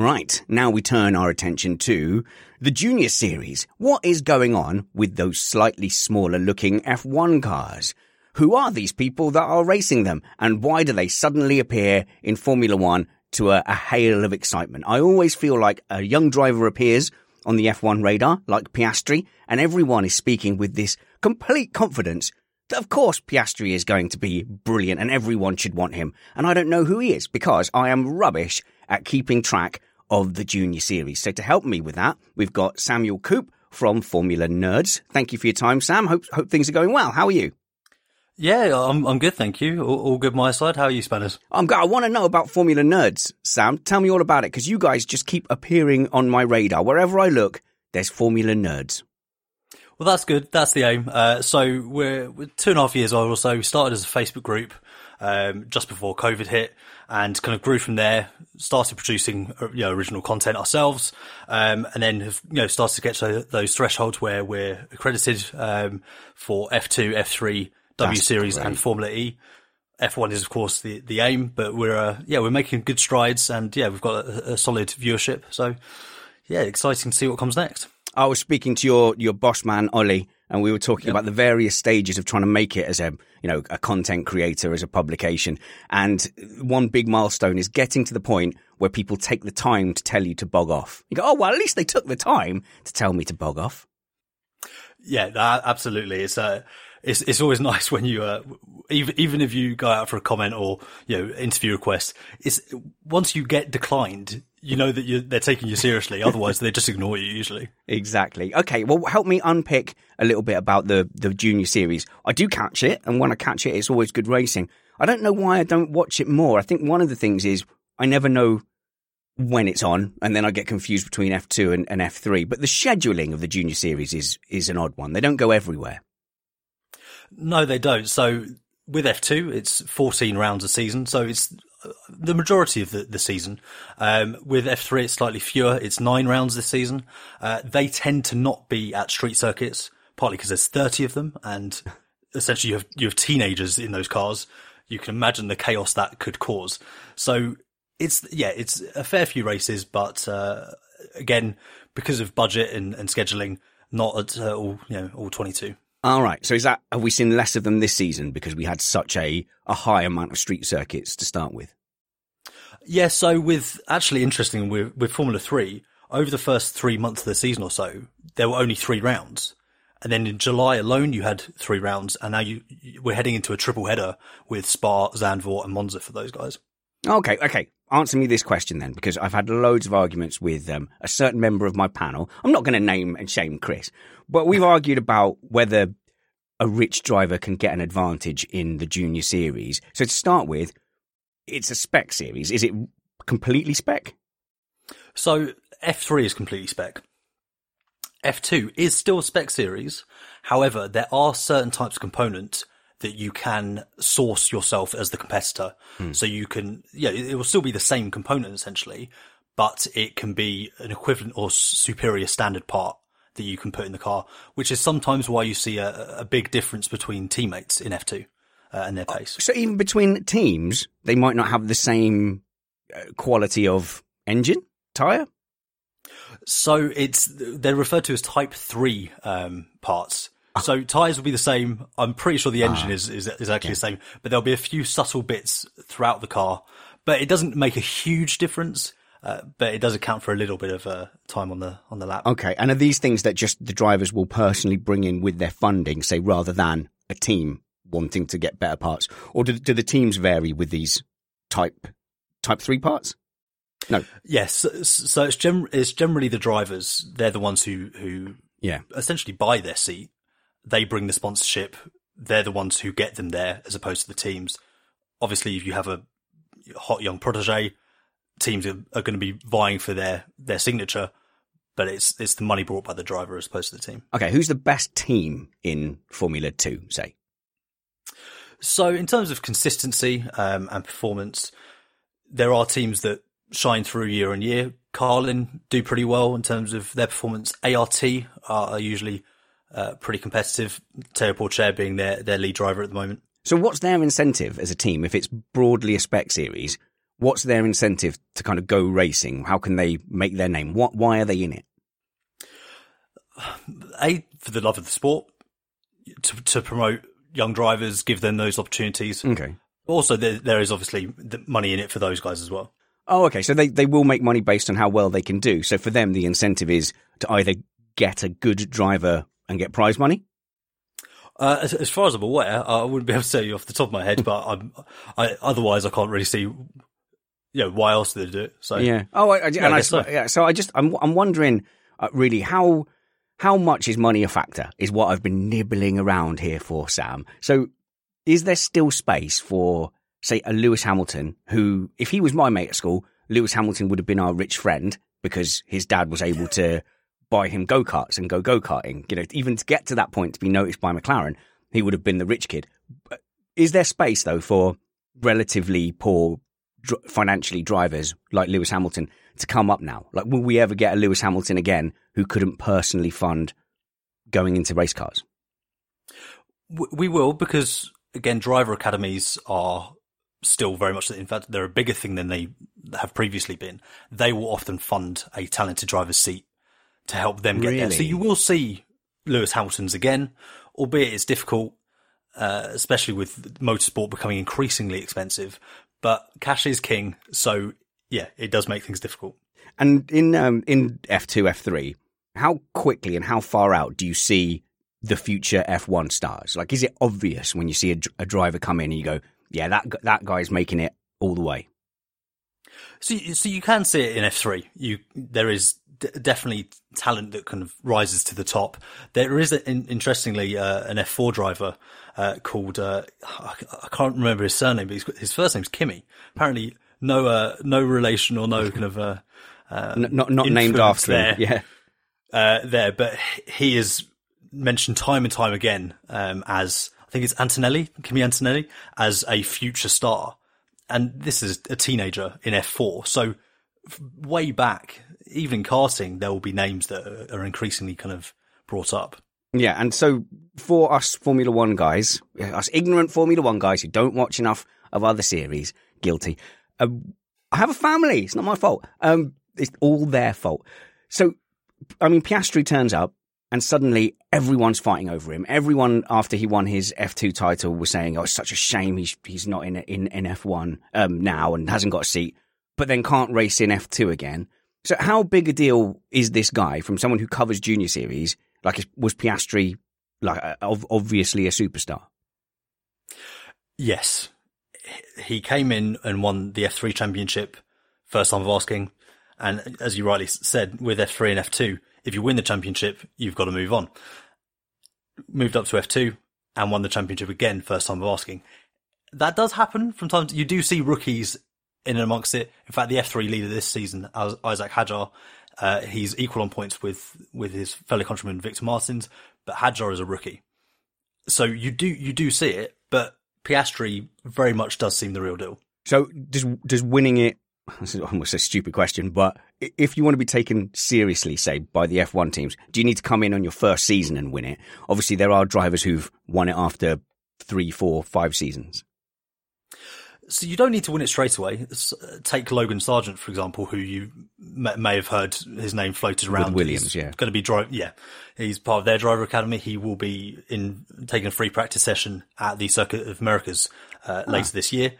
Right, now we turn our attention to the Junior Series. What is going on with those slightly smaller looking F1 cars? Who are these people that are racing them, and why do they suddenly appear in Formula One to a, a hail of excitement? I always feel like a young driver appears on the F1 radar, like Piastri, and everyone is speaking with this complete confidence that of course Piastri is going to be brilliant and everyone should want him. And I don't know who he is because I am rubbish at keeping track of the junior series. So to help me with that, we've got Samuel Coop from Formula Nerds. Thank you for your time, Sam. Hope, hope things are going well. How are you? Yeah, I'm I'm good, thank you. All, all good my side. How are you, Spanners? I'm go- I want to know about Formula Nerds, Sam. Tell me all about it because you guys just keep appearing on my radar. Wherever I look, there's Formula Nerds. Well, that's good. That's the aim. Uh, so we're, we're two and a half years old or so. We started as a Facebook group um, just before COVID hit, and kind of grew from there. Started producing uh, you know original content ourselves, um, and then have you know started to get to those thresholds where we're accredited um, for F2, F3, W That's Series, great. and Formula E. F1 is of course the the aim, but we're uh, yeah we're making good strides, and yeah we've got a, a solid viewership. So yeah, exciting to see what comes next. I was speaking to your your boss man Ollie, and we were talking about the various stages of trying to make it as a you know a content creator as a publication. And one big milestone is getting to the point where people take the time to tell you to bog off. You go, oh well, at least they took the time to tell me to bog off. Yeah, that, absolutely. It's uh, it's it's always nice when you uh, even even if you go out for a comment or you know interview request, it's once you get declined, you know that you they're taking you seriously. Otherwise, they just ignore you usually. Exactly. Okay. Well, help me unpick a little bit about the the junior series. I do catch it, and when I catch it, it's always good racing. I don't know why I don't watch it more. I think one of the things is I never know when it's on, and then I get confused between F two and, and F three. But the scheduling of the junior series is is an odd one. They don't go everywhere. No, they don't. So with F2, it's 14 rounds a season. So it's uh, the majority of the, the season. Um, with F3, it's slightly fewer. It's nine rounds this season. Uh, they tend to not be at street circuits, partly because there's 30 of them and essentially you have, you have teenagers in those cars. You can imagine the chaos that could cause. So It's yeah, it's a fair few races, but uh, again, because of budget and, and scheduling, not at uh, all you know all twenty two. All right. So is that have we seen less of them this season because we had such a a high amount of street circuits to start with? Yeah. So with actually interesting with with Formula Three over the first three months of the season or so, there were only three rounds. And then in July alone, you had three rounds, and now you we're heading into a triple header with Spa, Zandvoort, and Monza for those guys. Okay, okay. Answer me this question then, because I've had loads of arguments with um, a certain member of my panel. I'm not going to name and shame Chris, but we've argued about whether a rich driver can get an advantage in the junior series. So to start with, it's a spec series. Is it completely spec? So F3 is completely spec. F2 is still a spec series. However, there are certain types of components that you can source yourself as the competitor. Hmm. So you can, yeah, it will still be the same component essentially, but it can be an equivalent or superior standard part that you can put in the car, which is sometimes why you see a, a big difference between teammates in F2 uh, and their pace. So even between teams, they might not have the same uh, quality of engine, tyre? So it's they're referred to as Type Three um, parts. So tires will be the same. I'm pretty sure the engine ah. is, is is actually yeah. the same, but there'll be a few subtle bits throughout the car. But it doesn't make a huge difference. Uh, but it does account for a little bit of uh, time on the on the lap. Okay, and are these things that just the drivers will personally bring in with their funding, say, rather than a team wanting to get better parts, or do, do the teams vary with these type type three parts? No. Yes. So it's, gem- it's generally the drivers. They're the ones who, who yeah. essentially buy their seat. They bring the sponsorship. They're the ones who get them there as opposed to the teams. Obviously, if you have a hot young protege, teams are, are going to be vying for their, their signature, but it's, it's the money brought by the driver as opposed to the team. Okay. Who's the best team in Formula Two, say? So in terms of consistency, um, and performance, there are teams that shine through year on year. Carlin do pretty well in terms of their performance. ART are, usually uh, pretty competitive. Théo Pourchaire being their, their lead driver at the moment. So what's their incentive as a team? If it's broadly a spec series, what's their incentive to kind of go racing? How can they make their name? What, why are they in it? A, for the love of the sport, to, to promote young drivers, give them those opportunities. Okay. Also, there, there is obviously money in it for those guys as well. Oh, okay. So they, they will make money based on how well they can do. So for them, the incentive is to either get a good driver and get prize money. Uh, as, as, far as I'm aware, I wouldn't be able to tell you off the top of my head, but I'm, I, otherwise I can't really see, you know, why else they do it? So yeah. Oh, I, I, yeah, and I, so. yeah. So I just, I'm, I'm wondering, uh, really, how, how much is money a factor? Is what I've been nibbling around here for, Sam. So, is there still space for say a Lewis Hamilton, who, if he was my mate at school, Lewis Hamilton would have been our rich friend because his dad was able to buy him go karts and go go karting. You know, even to get to that point to be noticed by McLaren, he would have been the rich kid. Uh, is there space though for relatively poor financially drivers like Lewis Hamilton to come up now? Like, will we ever get a Lewis Hamilton again who couldn't personally fund going into race cars? We will because again, driver academies are still very much, in fact, they're a bigger thing than they have previously been. They will often fund a talented driver's seat to help them get really? there. So you will see Lewis Hamilton's again, albeit it's difficult, uh, especially with motorsport becoming increasingly expensive. But cash is king, so yeah, it does make things difficult. And in um, in F two, F three, how quickly and how far out do you see the future F one stars? Like, is it obvious when you see a, a driver come in and you go, yeah, that that guy's making it all the way. So, so you can see it in F three. You there is d- definitely talent that kind of rises to the top. There is, a, in, interestingly, uh, an F four driver uh, called uh, I, I can't remember his surname, but his first name's Kimi. Apparently, no uh, no relation or no kind of uh, uh, not not named after there. Him. Yeah, there, but he is mentioned time and time again um, as I think it's Antonelli, Kimi Antonelli, as a future star. And this is a teenager in F4. So way back, even in karting, there will be names that are increasingly kind of brought up. Yeah, and so for us Formula One guys, us ignorant Formula One guys who don't watch enough of other series, guilty. Uh, I have a family. It's not my fault. Um, it's all their fault. So, I mean, Piastri turns up and suddenly everyone's fighting over him. Everyone after he won his F2 title was saying, "Oh, it's such a shame he's he's not in in, in F1 um, now and hasn't got a seat." But then can't race in F2 again. So, how big a deal is this guy from someone who covers junior series? Like, was Piastri like uh, obviously a superstar? Yes, he came in and won the F3 championship first time of asking. And as you rightly said, with F3 and F2, if you win the championship, you've got to move on. Moved up to F2 and won the championship again, first time of asking. That does happen from time to you do see rookies in and amongst it. In fact, the F3 leader this season, Isack Hadjar, uh, he's equal on points with, with his fellow countryman Victor Martins, but Hadjar is a rookie. So you do, you do see it, but Piastri very much does seem the real deal. So does, does winning it this is almost a stupid question, but if you want to be taken seriously, say, by the F1 teams, do you need to come in on your first season and win it? Obviously, there are drivers who've won it after three, four, five seasons. So you don't need to win it straight away. Take Logan Sargeant, for example, who you may have heard his name floated around. With Williams, he's yeah. Going to be drive, yeah. He's part of their driver academy. He will be in taking a free practice session at the Circuit of Americas uh, later ah. this year.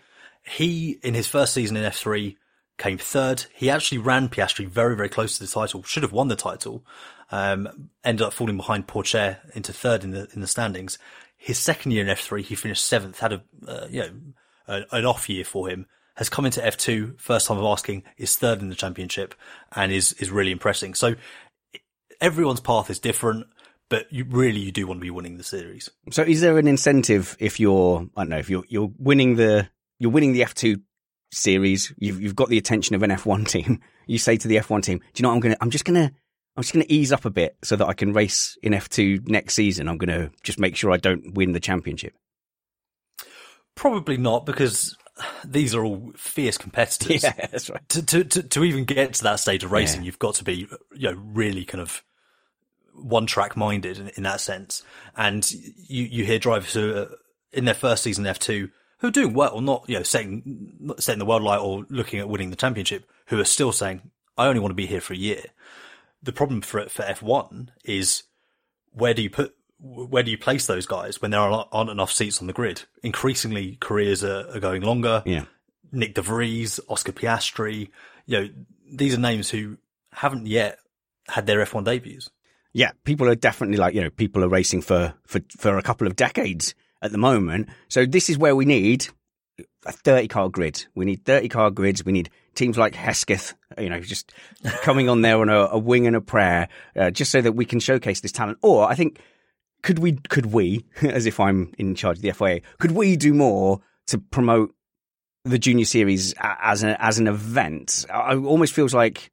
He, in his first season in F3, came third. He actually ran Piastri very, very close to the title. Should have won the title. Um, ended up falling behind Pourchaire into third in the in the standings. His second year in F3, he finished seventh. Had a uh, you know an off year for him. Has come into F2, first time of asking, is third in the championship, and is is really impressing. So everyone's path is different but you really you do want to be winning the series. So is there an incentive if you're I don't know if you're you're winning the you're winning the F2 series. You've you've got the attention of an F1 team. You say to the F1 team, "Do you know what I'm gonna? I'm just gonna." I'm just going to ease up a bit so that I can race in F2 next season. I'm going to just make sure I don't win the championship. Probably not because these are all fierce competitors. Yeah, that's right. To, to, to, to even get to that stage of racing, yeah. you've got to be, you know, really kind of one track minded in, in, that sense. And you, you hear drivers who are in their first season F2 who are doing well, not you know setting setting the world light or looking at winning the championship, who are still saying, "I only want to be here for a year." The problem for for F one is where do you put where do you place those guys when there aren't enough seats on the grid? Increasingly, careers are, are going longer. Yeah, Nyck de Vries, Oscar Piastri, you know, these are names who haven't yet had their F1 debuts. Yeah, people are definitely like, you know, people are racing for, for, for a couple of decades at the moment. So this is where we need a 30 car grid. We need 30 car grids. We need teams like Hesketh, you know, just coming on there on a, a wing and a prayer, uh, just so that we can showcase this talent. Or I think, could we, could we, as if I'm in charge of the FIA, could we do more to promote the junior series as an, as an event? It almost feels like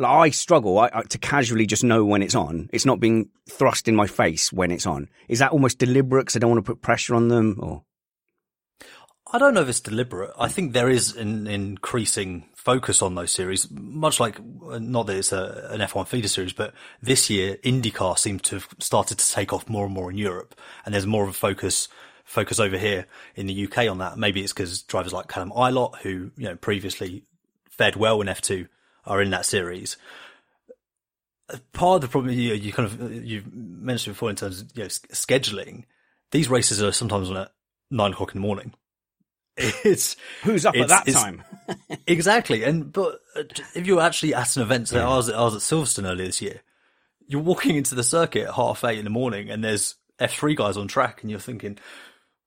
like, I struggle I, I, to casually just know when it's on. It's not being thrust in my face when it's on. Is that almost deliberate because I don't want to put pressure on them? Or I don't know if it's deliberate. I think there is an increasing focus on those series, much like not that it's a, an F1 feeder series, but this year IndyCar seems to have started to take off more and more in Europe, and there's more of a focus focus over here in the UK on that. Maybe it's because drivers like Callum Ilott, who you know previously fared well in F2, are in that series. Part of the problem you, you kind of you mentioned before in terms of you know, scheduling, these races are sometimes on at nine o'clock in the morning. It's who's up it's, at that time exactly. And but uh, if you're actually at an event, so yeah. I was I was at Silverstone earlier this year, you're walking into the circuit at half eight in the morning, and there's F3 guys on track, and you're thinking,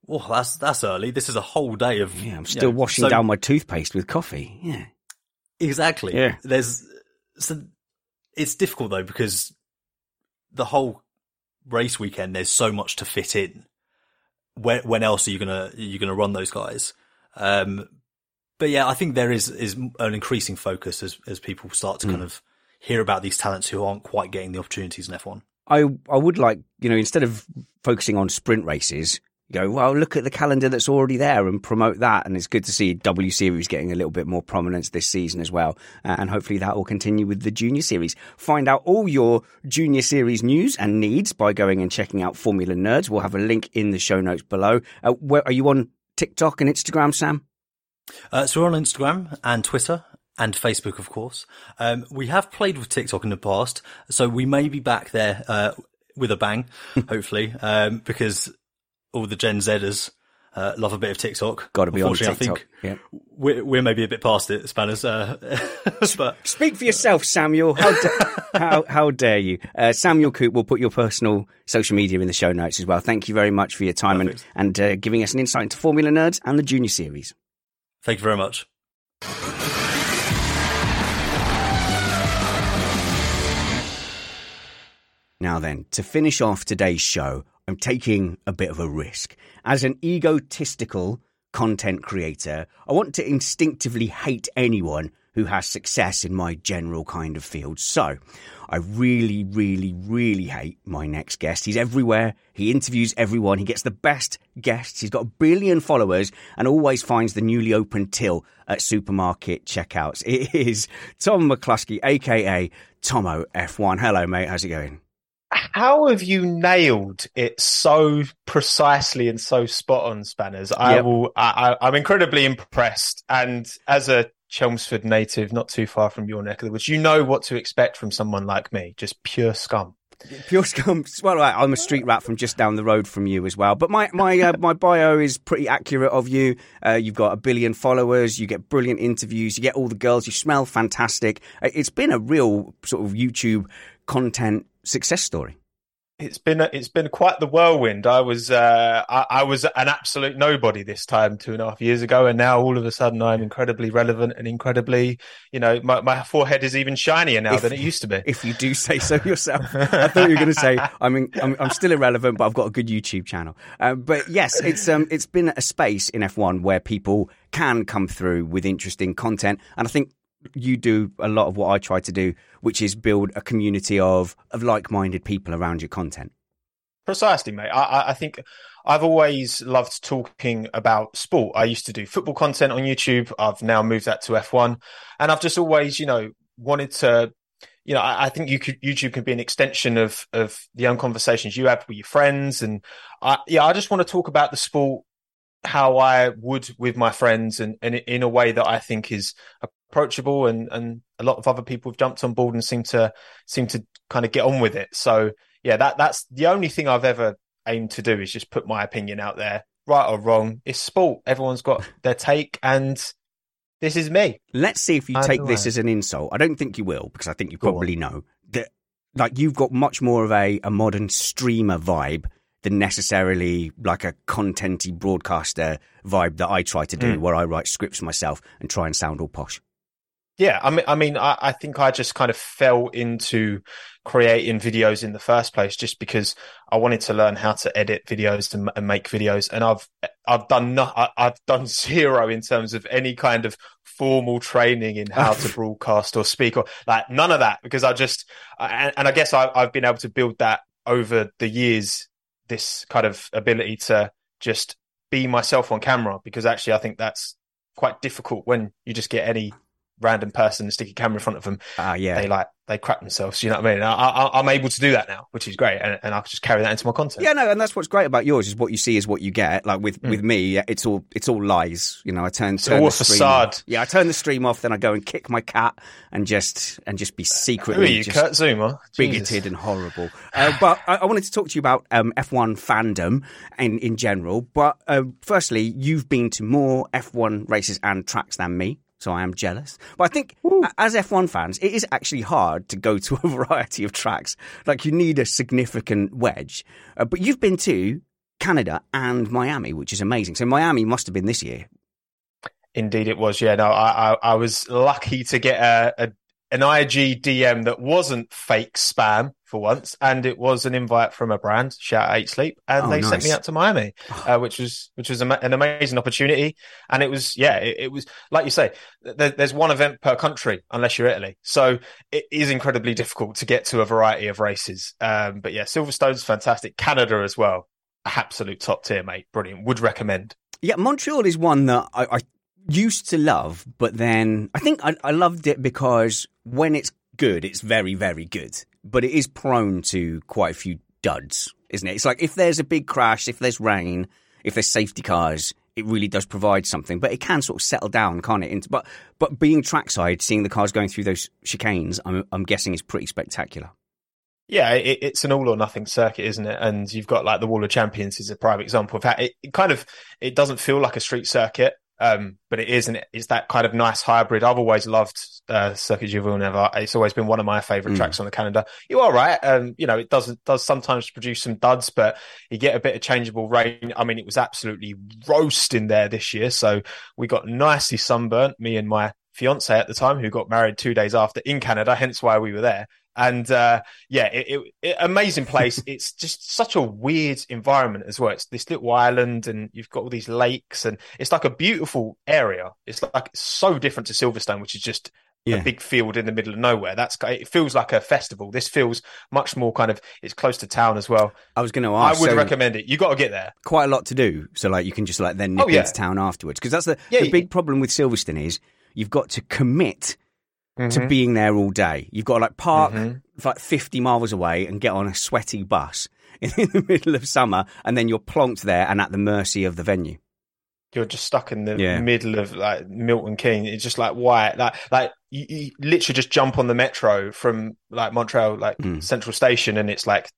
"Oh, that's that's early. This is a whole day of." Yeah, I'm still you know, washing so, down my toothpaste with coffee. Yeah, Exactly. Yeah. There's so it's difficult though because the whole race weekend there's so much to fit in. When when else are you gonna are you gonna run those guys? Um, but yeah, I think there is is an increasing focus as as people start to mm. kind of hear about these talents who aren't quite getting the opportunities in F1. I I would like you know instead of focusing on sprint races, go, well, look at the calendar that's already there and promote that. And it's good to see W Series getting a little bit more prominence this season as well. Uh, and hopefully that will continue with the Junior Series. Find out all your Junior Series news and needs by going and checking out Formula Nerds. We'll have a link in the show notes below. Uh, where, are you on TikTok and Instagram, Sam? Uh, so we're on Instagram and Twitter and Facebook, of course. Um, we have played with TikTok in the past, so we may be back there uh, with a bang, hopefully, um, because all the Gen Zers uh, love a bit of TikTok. Got to be on TikTok. I think yeah. we're, we're maybe a bit past it, Spanners. Uh, but Speak for yourself, Samuel. How, da- how, how dare you? Uh, Samuel Coop will put your personal social media in the show notes as well. Thank you very much for your time Perfect. and, and uh, giving us an insight into Formula Nerds and the Junior Series. thank you very much. Now then, to finish off today's show, I'm taking a bit of a risk. As an egotistical content creator, I want to instinctively hate anyone who has success in my general kind of field. So, I really, really, really hate my next guest. He's everywhere. He interviews everyone. He gets the best guests. He's got a billion followers and always finds the newly opened till at supermarket checkouts. It is Tom McCluskey, aka Tomo F1. Hello, mate. How's it going? How have you nailed it so precisely and so spot on, Spanners? I Yep. will. I, I, I'm incredibly impressed. And as a Chelmsford native, not too far from your neck of the woods, you know what to expect from someone like me. Just pure scum. Pure scum. Well, right, I'm a street rat from just down the road from you as well. But my my uh, my bio is pretty accurate of you. Uh, you've got a billion followers. You get brilliant interviews. You get all the girls. You smell fantastic. Uh, It's been a real sort of YouTube content success story. It's been it's been quite the whirlwind. I was uh, I, I was an absolute nobody this time two and a half years ago, and now all of a sudden I'm incredibly relevant and incredibly, you know, my, my forehead is even shinier now If- than it used to be. If you do say so yourself, I thought you were going to say I'm, in, I'm I'm still irrelevant, but I've got a good YouTube channel. Uh, but yes, it's um it's been a space in F1 where people can come through with interesting content, and I think you do a lot of what I try to do, which is build a community of of like minded people around your content. Precisely, mate. I, I- think I've always loved talking about sport. I used to do football content on YouTube. I've now moved that to F1, and I've just always, you know, wanted to. You know, I, I think you could, YouTube can be an extension of of the own conversations you have with your friends, and I, yeah, I just want to talk about the sport how I would with my friends, and, and in a way that I think is approachable, and and a lot of other people have jumped on board and seem to seem to kind of get on with it. So yeah, that that's the only thing I've ever aimed to do is just put my opinion out there, right or wrong. It's sport. Everyone's got their take, and this is me. Let's see if you Either take this as an insult. I don't think you will, because I think you Go on. probably know that like you've got much more of a, a modern streamer vibe than necessarily like a contenty broadcaster vibe that I try to do, Mm. where I write scripts myself and try and sound all posh. Yeah, I mean, I mean, I, I think I just kind of fell into creating videos in the first place just because I wanted to learn how to edit videos and, and make videos, and I've I've done no, I, I've done zero in terms of any kind of formal training in how to broadcast or speak or like none of that because I just and, and I guess I, I've been able to build that over the years. This kind of ability to just be myself on camera because actually I think that's quite difficult when you just get any random person and stick a camera in front of them. Ah, yeah. They like they crap themselves. You know what I mean? I, I, I'm able to do that now, which is great, and, and I can just carry that into my content. Yeah, no, and that's what's great about yours is what you see is what you get. Like with, Mm. with me, it's all it's all lies. You know, I turn, turn all facade. off. Yeah, I turn the stream off, then I go and kick my cat and just and just be Who secretly you, just Kurt Zouma? bigoted Jesus. and horrible. Uh, but I, I wanted to talk to you about um, F1 fandom in, in general. But uh, firstly, you've been to more F1 races and tracks than me. So I am jealous. But I think as F1 fans, it is actually hard to go to a variety of tracks. Like you need a significant wedge. Uh, but you've been to Canada and Miami, which is amazing. So Miami must have been this year. Indeed, it was. Yeah, no, I, I, I was lucky to get a, a an IG DM that wasn't fake spam for once, and it was an invite from a brand, Shout Out Eight Sleep, and Oh, they sent me out to Miami, uh, which was which was an amazing opportunity. And it was, yeah, it, it was like you say, there, there's one event per country, unless you're Italy, so it is incredibly difficult to get to a variety of races. Um, but yeah, Silverstone's fantastic, Canada as well, absolute top tier, mate, brilliant. Would recommend. Yeah, Montreal is one that I, I used to love, but then I think I, I loved it because when it's good, it's very, very good. But it is prone to quite a few duds, isn't it? It's like if there's a big crash, if there's rain, if there's safety cars, it really does provide something. But it can sort of settle down, can't it? But but being trackside, seeing the cars going through those chicanes, I'm, I'm guessing is pretty spectacular. Yeah, it, it's an all or nothing circuit, isn't it? And you've got like the Wall of Champions is a prime example of how it, it kind of it doesn't feel like a street circuit, um, but it is, and it's that kind of nice hybrid. I've always loved uh, Circuit du Villeneuve. It's always been one of my favorite mm. tracks on the calendar. You are right. Um, you know, it does does sometimes produce some duds, but you get a bit of changeable rain. I mean, it was absolutely roasting there this year, so we got nicely sunburnt. Me and my fiance at the time, who got married two days after in Canada, hence why we were there. And uh, yeah, it, it, it, amazing place. it's just such a weird environment as well. It's this little island, and you've got all these lakes, and it's like a beautiful area. It's like so different to Silverstone, which is just yeah. a big field in the middle of nowhere. That's it feels like a festival. This feels much more kind of it's close to town as well. I was going to ask. I would so recommend it. You got to get there. Quite a lot to do, so like you can just like then nip oh, yeah. into town afterwards because that's the, yeah, the big problem with Silverstone is you've got to commit mm-hmm. to being there all day. You've got to like park mm-hmm. like 50 miles away and get on a sweaty bus in the middle of summer, and then you're plonked there and at the mercy of the venue. You're just stuck in the yeah. middle of like Milton Keynes. It's just like why, like, like you, you, literally just jump on the metro from like Montreal, like mm. Central Station, and it's like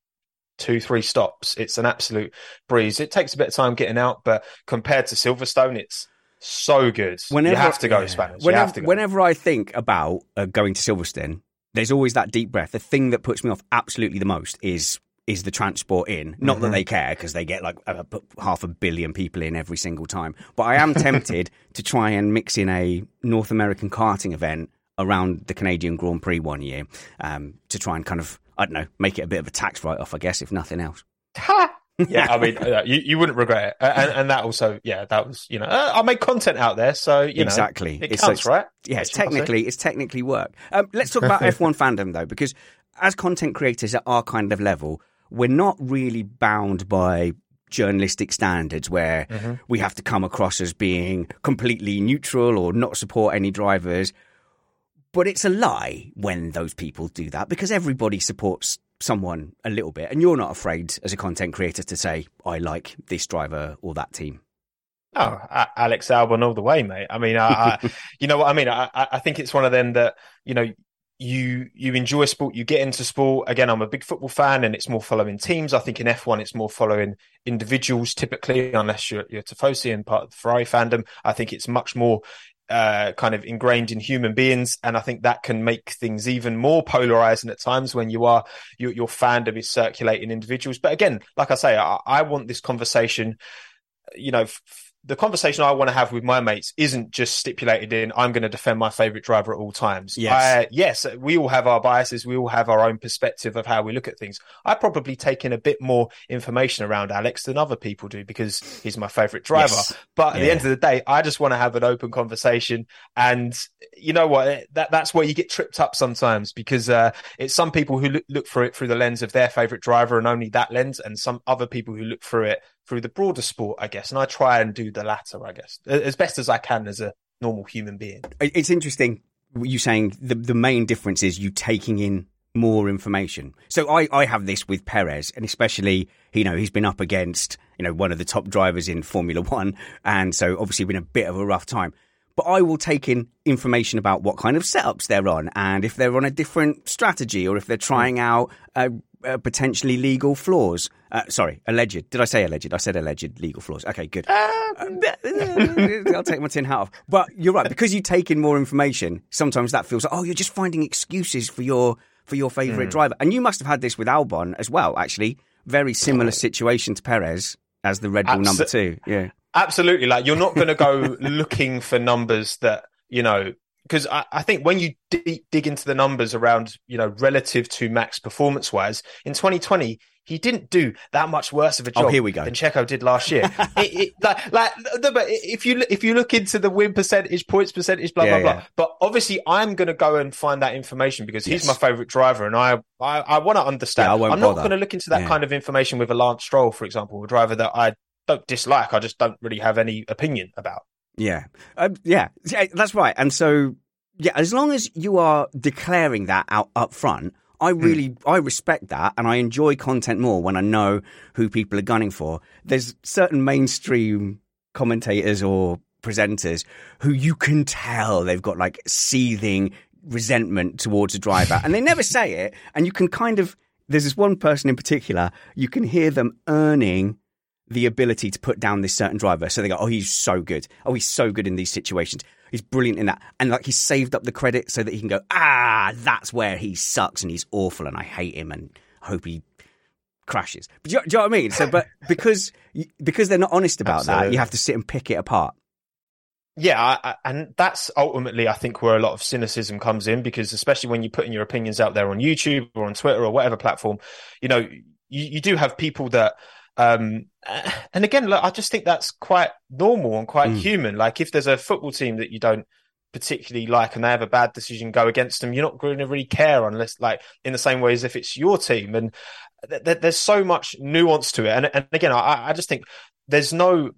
two, three stops. It's an absolute breeze. It takes a bit of time getting out, but compared to Silverstone, it's so good. Whenever, you have to go yeah. Spanish. Whenever, go. whenever I think about uh, going to Silverstone, there's always that deep breath. The thing that puts me off absolutely the most is is the transport in. Not mm-hmm. that they care because they get like a, a, half a billion people in every single time. But I am tempted to try and mix in a North American karting event around the Canadian Grand Prix one year um, to try and kind of I don't know make it a bit of a tax write off, I guess, if nothing else. Yeah, I mean, uh, you, you wouldn't regret it, and, and that also, yeah, that was, you know, uh, I make content out there, so you exactly, know, exactly, it counts, it's, right? Yeah, it's technically, it's technically work. Um, let's talk about F1 fandom though, because as content creators at our kind of level, we're not really bound by journalistic standards where mm-hmm. we have to come across as being completely neutral or not support any drivers. But it's a lie when those people do that because everybody supports someone a little bit, and you're not afraid as a content creator to say, "I like this driver or that team." Oh, Alex Albon all the way, mate. I mean, I, I you know what I mean. I, I think it's one of them that you know you you enjoy sport, you get into sport. Again, I'm a big football fan, and it's more following teams. I think in F1, it's more following individuals typically, unless you're, you're Tifosi and part of the Ferrari fandom. I think it's much more uh, kind of ingrained in human beings, and I think that can make things even more polarizing at times when you are your, your fandom is circulating individuals. But again, like I say, I, I want this conversation, you know, the conversation I want to have with my mates isn't just stipulated in I'm going to defend my favorite driver at all times. Yes. I, yes, we all have our biases. We all have our own perspective of how we look at things. I probably take in a bit more information around Alex than other people do because he's my favorite driver. Yes. But at yeah. the end of the day, I just want to have an open conversation. And you know what? That that's where you get tripped up sometimes because uh, it's some people who look, look for it through the lens of their favorite driver and only that lens, and some other people who look through it through the broader sport, I guess. And I try and do the latter, I guess, as best as I can as a normal human being. It's interesting you saying the the main difference is you taking in more information. So I, I have this with Perez, and especially, you know, he's been up against, you know, one of the top drivers in Formula One, and so obviously been a bit of a rough time. But I will take in information about what kind of setups they're on, and if they're on a different strategy, or if they're trying out a uh, potentially legal flaws. Uh, sorry, alleged. Did I say alleged? I said alleged legal flaws. Okay, good. Uh, I'll take my tin hat off. But you're right because you take in more information. Sometimes that feels like oh, you're just finding excuses for your for your favorite mm. driver. And you must have had this with Albon as well. Actually, very similar situation to Perez as the Red Bull Abs- number two. Yeah, absolutely. Like you're not going to go looking for numbers that you know because I, I, think when you dig, dig into the numbers around, you know, relative to Max performance wise in 2020, he didn't do that much worse of a oh, job oh, here we go. than Checo did last year. it, it, like, like, but if you if you look into the win percentage, points percentage, blah yeah, blah blah. But obviously, I'm going to go and find that information because he's yes. my favorite driver, and I I, I want to understand. Yeah, I'm not going to look into that yeah. kind of information with a Lance Stroll, for example, a driver that I don't dislike. I just don't really have any opinion about. Yeah, um, yeah, that's right. And so, yeah, as long as you are declaring that out up front, I hmm. really mm. I respect that, and I enjoy content more when I know who people are gunning for. There's certain mainstream commentators or presenters who you can tell they've got like seething resentment towards a driver and they never say it and you can kind of there's this one person in particular you can hear them earning the ability to put down this certain driver. So they go oh he's so good. Oh he's so good in these situations. He's brilliant in that. And like he's saved up the credit so that he can go ah that's where he sucks and he's awful and i hate him and hope he crashes. But do you, do you know what i mean? So but because because they're not honest about Absolutely. that you have to sit and pick it apart. Yeah, I, I, and that's ultimately, I think, where a lot of cynicism comes in because, especially when you're putting your opinions out there on YouTube or on Twitter or whatever platform, you know, you, you do have people that, um, and again, look, I just think that's quite normal and quite mm. human. Like, if there's a football team that you don't particularly like and they have a bad decision go against them, you're not going to really care unless, like, in the same way as if it's your team. And th- th- there's so much nuance to it. And, and again, I, I just think there's no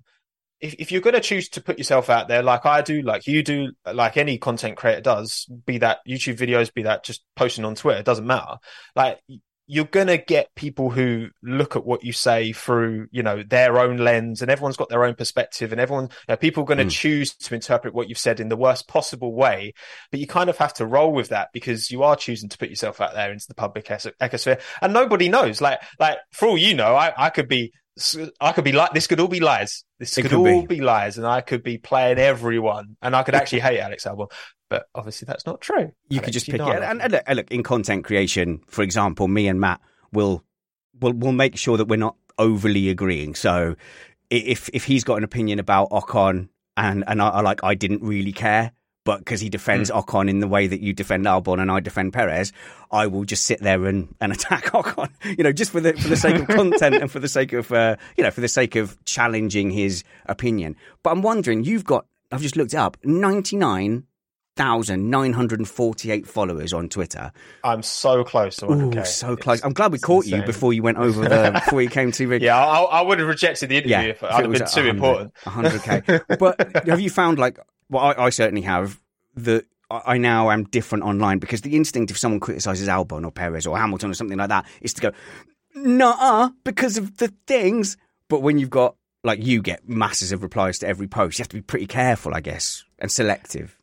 if, if you're going to choose to put yourself out there like I do, like you do, like any content creator does, be that YouTube videos, be that just posting on Twitter, it doesn't matter. Like you're going to get people who look at what you say through, you know, their own lens and everyone's got their own perspective and everyone, you know, people are going to mm. choose to interpret what you've said in the worst possible way. But you kind of have to roll with that because you are choosing to put yourself out there into the public ecosphere and nobody knows. Like, like for all you know, I, I could be I could be like this could all be lies. This could, could, all be. be. lies, and I could be playing everyone, and I could actually hate Alex Albon. But obviously, that's not true. You Alex, could just pick it. And, and, look, look, in content creation, for example, me and Matt will will will make sure that we're not overly agreeing. So if if he's got an opinion about Ocon and and I, I like I didn't really care, but because he defends mm. Ocon in the way that you defend Albon and I defend Perez, I will just sit there and, and attack Ocon, you know, just for the for the sake of content and for the sake of uh, you know for the sake of challenging his opinion. But I'm wondering, you've got I've just looked up ninety nine thousand nine hundred and forty eight followers on Twitter. I'm so close to 100k. Ooh, so close. I'm glad we caught insane. you before you went over the before you came to. yeah, I, I, would have rejected the interview yeah, if, I'd have been too important. 100k. but have you found like well, I, I certainly have that I now am different online because the instinct if someone criticizes Albon or Perez or Hamilton or something like that is to go, nah, because of the things. But when you've got like you get masses of replies to every post, you have to be pretty careful, I guess, and selective.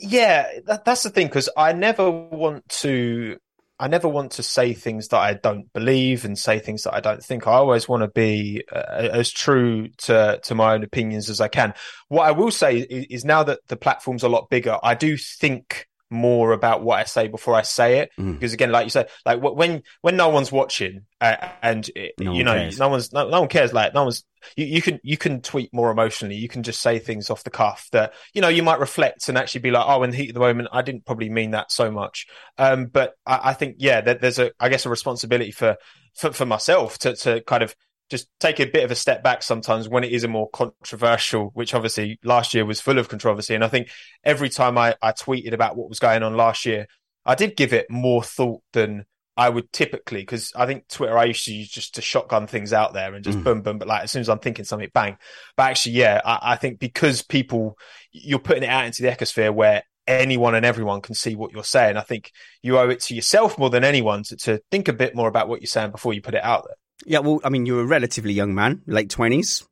Yeah, that, that's the thing because I never want to I never want to say things that I don't believe and say things that I don't think. I always want to be uh, as true to to my own opinions as I can. What I will say is, is, now that the platform's a lot bigger, I do think more about what I say before I say it. Mm. Because again, like you said, like when when no one's watching uh, and it, no you know cares. no one's no, no one cares. Like no one's you, you can you can tweet more emotionally. You can just say things off the cuff that you know you might reflect and actually be like, oh, in the heat of the moment, I didn't probably mean that so much. Um, but I, I think yeah, there, there's a I guess a responsibility for for, for myself to to kind of just take a bit of a step back sometimes when it is a more controversial, which obviously last year was full of controversy. And I think every time I, I tweeted about what was going on last year, I did give it more thought than I would typically, because I think Twitter, I used to use just to shotgun things out there and just mm. boom, boom. But like as soon as I'm thinking something, bang. But actually, yeah, I, I think because people, you're putting it out into the ecosphere where anyone and everyone can see what you're saying. I think you owe it to yourself more than anyone to, to think a bit more about what you're saying before you put it out there. Yeah, well, I mean, you're a relatively young man, late twenties,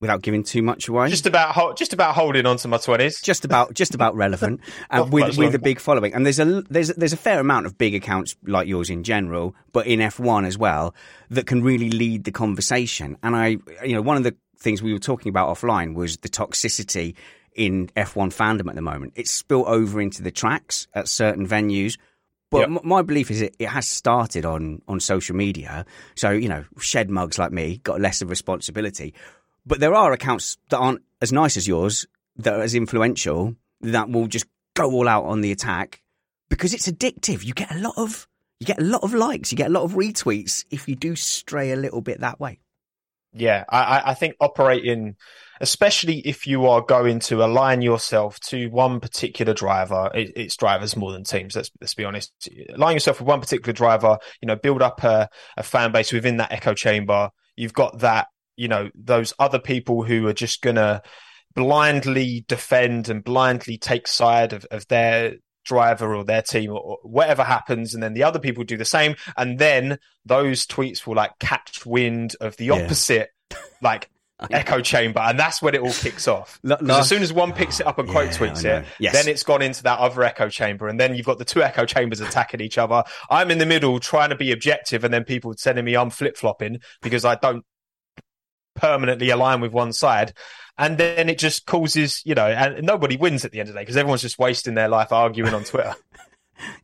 without giving too much away. Just about, just about holding on to my twenties. Just about, just about relevant, and with with a big following. And there's a there's there's a fair amount of big accounts like yours in general, but in F1 as well, that can really lead the conversation. And I, you know, one of the things we were talking about offline was the toxicity in F1 fandom at the moment. It's spilt over into the tracks at certain venues but yep. my belief is it, it has started on, on social media. So, you know, shed mugs like me got less of responsibility. But there are accounts that aren't as nice as yours, that are as influential, that will just go all out on the attack because it's addictive. You get a lot of you get a lot of likes, you get a lot of retweets if you do stray a little bit that way. Yeah, I, I think operating especially if you are going to align yourself to one particular driver. It, it's drivers more than teams. Let's let's be honest. Align yourself with one particular driver. You know, build up a, a fan base within that echo chamber. You've got that. You know, those other people who are just gonna blindly defend and blindly take side of, of their driver or their team or whatever happens and then the other people do the same and then those tweets will like catch wind of the opposite yeah. like echo chamber, and that's when it all kicks off. Because as soon as one picks it up and quote Yeah, tweets it, Yes. then it's gone into that other echo chamber, and then you've got the two echo chambers attacking each other. I'm in the middle trying to be objective, and then people sending me I'm flip flopping because I don't permanently align with one side. And then it just causes, you know, and nobody wins at the end of the day because everyone's just wasting their life arguing on Twitter.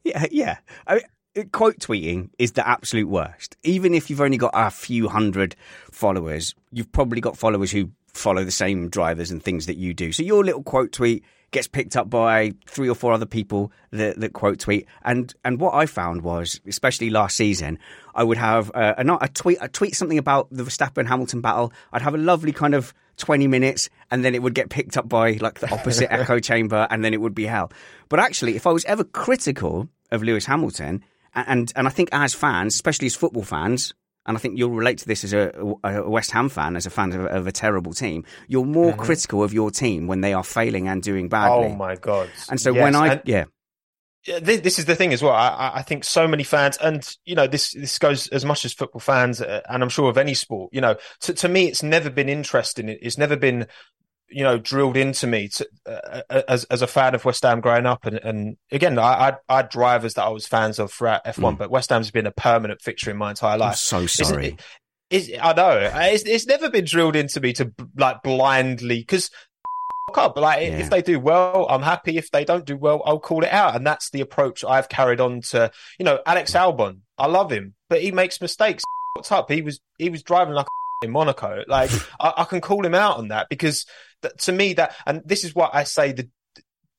Yeah, yeah. I mean, uh, quote tweeting is the absolute worst. Even if you've only got a few hundred followers, you've probably got followers who follow the same drivers and things that you do. So your little quote tweet gets picked up by three or four other people that, that quote tweet. And and what I found was, especially last season, I would have uh, a, a tweet a tweet something about the Verstappen Hamilton battle. I'd have a lovely kind of 20 minutes and then it would get picked up by like the opposite echo chamber and then it would be hell. But actually, if I was ever critical of Lewis Hamilton, and and I think as fans, especially as football fans, and I think you'll relate to this as a, a West Ham fan, as a fan of, of a terrible team, you're more critical of your team when they are failing and doing badly. oh my god! And so Yes, when I and- yeah this, is the thing as well. I, I- I think so many fans, and you know, this this goes as much as football fans, uh, and I'm sure of any sport. You know, to, to me, it's never been interesting. It's never been, you know, drilled into me to, uh, uh, as as a fan of West Ham growing up. And, and again, I, I I had drivers that I was fans of throughout F1, Mm. but West Ham's been a permanent fixture in my entire life. I'm so sorry. It's, I know it's, it's never been drilled into me to like blindly because up. Like Yeah. if they do well, I'm happy. If they don't do well, I'll call it out. And that's the approach I've carried on to. You know, Alex Albon. I love him, but he makes mistakes. What's up? He was he was driving like a in Monaco. Like I, I can call him out on that because that, to me that and this is what I say the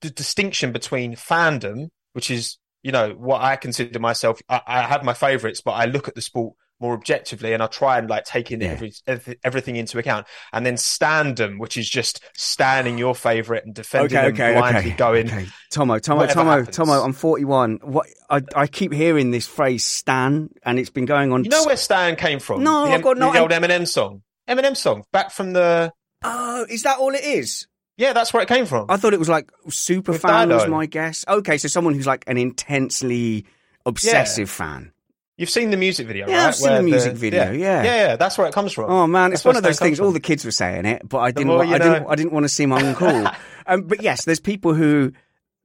the distinction between fandom, which is you know what I consider myself. I, I have my favourites, but I look at the sport more objectively and I try and like take in Yeah. every, every, everything into account. And then standom, which is just standing your favourite and defending Okay, them okay, blindly, okay. going. Okay. Tomo, Tomo, Tomo, happens. Tomo. I'm 41. What I, I keep hearing this phrase "stan," and it's been going on. You know where Stan came from? No, the, I've got no- the old Eminem song. Eminem song back from the. Oh, is that all it is? Yeah, that's where it came from. I thought it was like super With fan was Dido. my guess. Okay, so someone who's like an intensely obsessive fan. You've seen the music video, Yeah, right? I've seen Where the music video, yeah. yeah, yeah. That's where it comes from. Oh man, it's That's where one of those things. All from. the kids were saying it, but I didn't. more wa- you I didn't. know. I didn't want to seem uncool. um, but yes, there's people who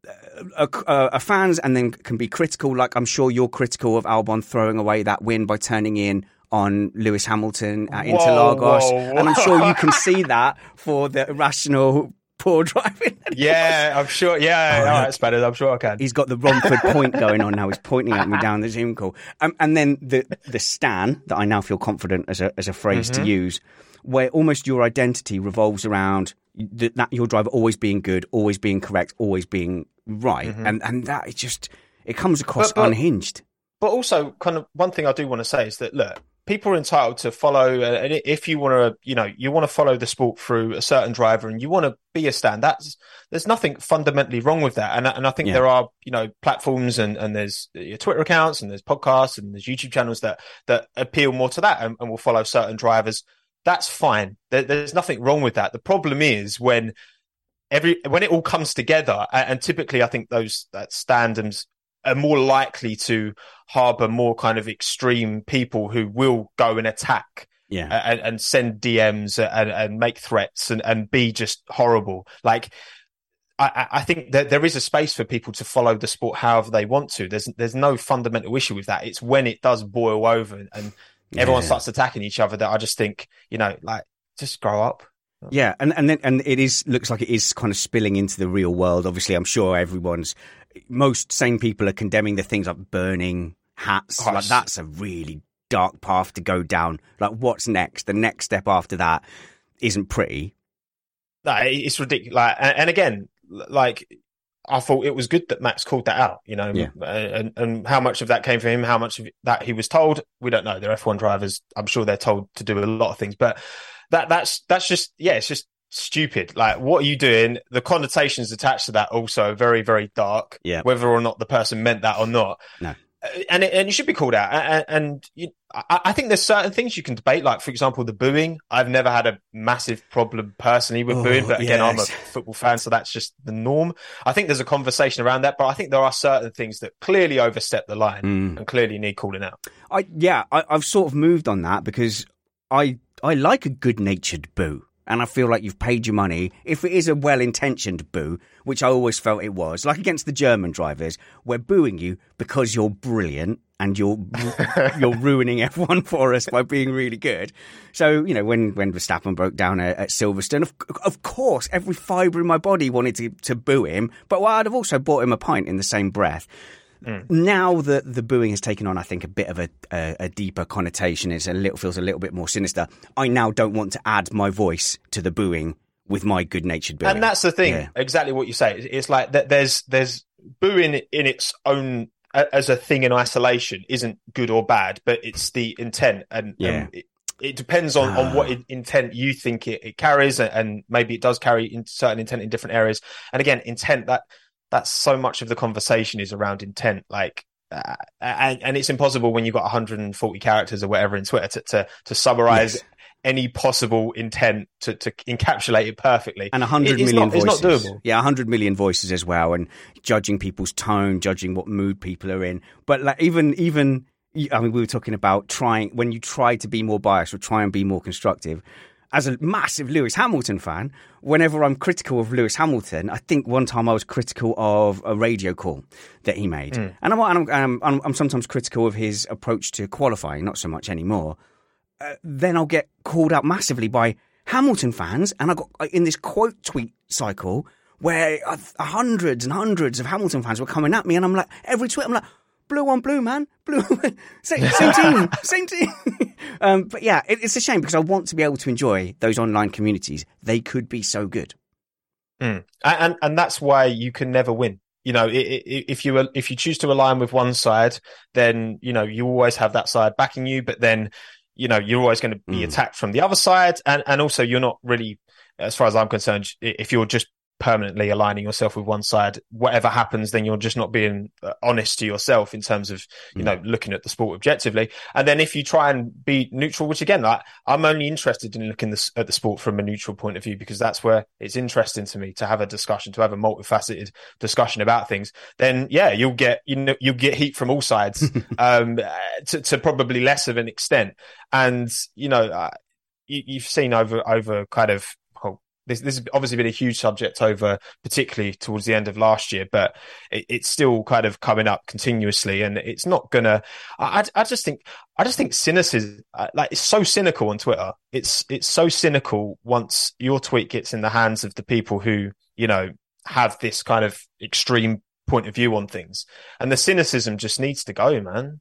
uh, are, uh, are fans and then can be critical. Like I'm sure you're critical of Albon throwing away that win by turning in on Lewis Hamilton at Whoa, Interlagos, whoa, and I'm sure you can see that for the irrational poor driving. Yeah, I'm sure. Yeah, Oh, right, Spanners. I'm sure I can. He's got the Romford point going on now. He's pointing at me down the Zoom call. Um, and then the the stan that I now feel confident as a as a phrase Mm-hmm. to use, where almost your identity revolves around th- that your driver always being good, always being correct, always being right, and and that is just it comes across Mm-hmm. But- but- unhinged. But also, kind of one thing I do want to say is that look, people are entitled to follow, uh, and if you want to, you know, you want to follow the sport through a certain driver, and you want to be a stand. That's there's nothing fundamentally wrong with that, and I- and I think Yeah. there are, you know, platforms and and there's your Twitter accounts and there's podcasts and there's YouTube channels that that appeal more to that and, and will follow certain drivers. That's fine. There, there's nothing wrong with that. The problem is when every when it all comes together, and, and typically I think those that standums are more likely to harbor more kind of extreme people who will go and attack Yeah, and, and send DMs and, and make threats and, and be just horrible. Like, I, I- think that there is a space for people to follow the sport however they want to. There's there's no fundamental issue with that. It's when it does boil over and everyone Yeah. starts attacking each other that I just think, you know, like just grow up. Yeah, and and then and it is looks like it is kind of spilling into the real world. Obviously, I'm sure everyone's most sane people are condemning the things like burning hats. Oh, like it's- that's a really dark path to go down. Like what's next? The next step after that isn't pretty. It- it's ridiculous. Like, and again, like I thought it was good that Max called that out. You know, Yeah. Uh, and and how much of that came from him, how much of that he was told, we don't know. They're F1 drivers. I'm sure they're told to do a lot of things, but that that's that's just yeah, it's just stupid. Like, what are you doing? The connotations attached to that also are very very dark. Yeah. whether or not the person meant that or not. No. Uh, And it, and it should be called out. And, and you, I, I think there's certain things you can debate, like for example, the booing. I've never had a massive problem personally with Oh, booing, but again, I'm a football fan, so that's just the norm. I think there's a conversation around that, but I think there are certain things that clearly overstep the line Mm. and clearly need calling out. I yeah, I, I've sort of moved on that because I I like a good natured boo. And I feel like you've paid your money. If it is a well intentioned boo, which I always felt it was, like against the German drivers, we're booing you because you're brilliant and you're you're ruining F1 for us by being really good. So you know when when Verstappen broke down at, at Silverstone, of, of course every fibre in my body wanted to to boo him, but well, I'd have also bought him a pint in the same breath. Mm. Now that the booing has taken on, I think, a bit of a, a, a, deeper connotation, it's a little feels a little bit more sinister. I now don't want to add my voice to the booing with my good natured booing. And that's the thing, yeah. exactly what you say. It's like that. There's there's booing in its own as a thing in isolation isn't good or bad, but it's the intent and, yeah. it, it, depends on, on what ah. intent you think it, it carries, and maybe it does carry in certain intent in different areas. And again, intent that that's so much of the conversation is around intent. Like, uh, and, and it's impossible when you've got 140 characters or whatever in Twitter to to, to summarize yes. any possible intent to, to encapsulate it perfectly. And 100 it, million not, voices. It's not doable. Yeah, 100 million voices as well, and judging people's tone, judging what mood people are in. But like even even I mean, we were talking about trying when you try to be more biased or try and be more constructive as a massive Lewis Hamilton fan, whenever I'm critical of Lewis Hamilton, I think one time I was critical of a radio call that he made, mm. and, I'm, I'm, um, I'm, I'm, sometimes critical of his approach to qualifying, not so much anymore. Uh, then I'll get called out massively by Hamilton fans, and I got in this quote tweet cycle where hundreds and hundreds of Hamilton fans were coming at me, and I'm like, every tweet, I'm like, blue on blue, man. Blue, same, same team, same team. um, but yeah, it, it's a shame because I want to be able to enjoy those online communities. They could be so good. Mm. And, and that's why you can never win. You know, if you if you choose to align with one side, then you know you always have that side backing you. But then, you know, you're always going to be mm. attacked from the other side, and and also you're not really, as far as I'm concerned, if you're just permanently aligning yourself with one side. Whatever happens then you're just not being uh, honest to yourself in terms of you know looking at the sport objectively. And then if you try and be neutral which again like, i'm only interested in looking this, at the sport from a neutral point of view because that's where it's interesting to me to have a discussion to have a multifaceted discussion about things then yeah you'll get you know you'll get heat from all sides um to, to, probably less of an extent. And you know uh, you, you've seen over over kind of this, this has obviously been a huge subject over, particularly towards the end of last year, but it, it's still kind of coming up continuously, and it's not gonna. I, I just think, I just think cynicism, uh, like it's so cynical on Twitter. It's it's so cynical once your tweet gets in the hands of the people who you know have this kind of extreme point of view on things, and the cynicism just needs to go, man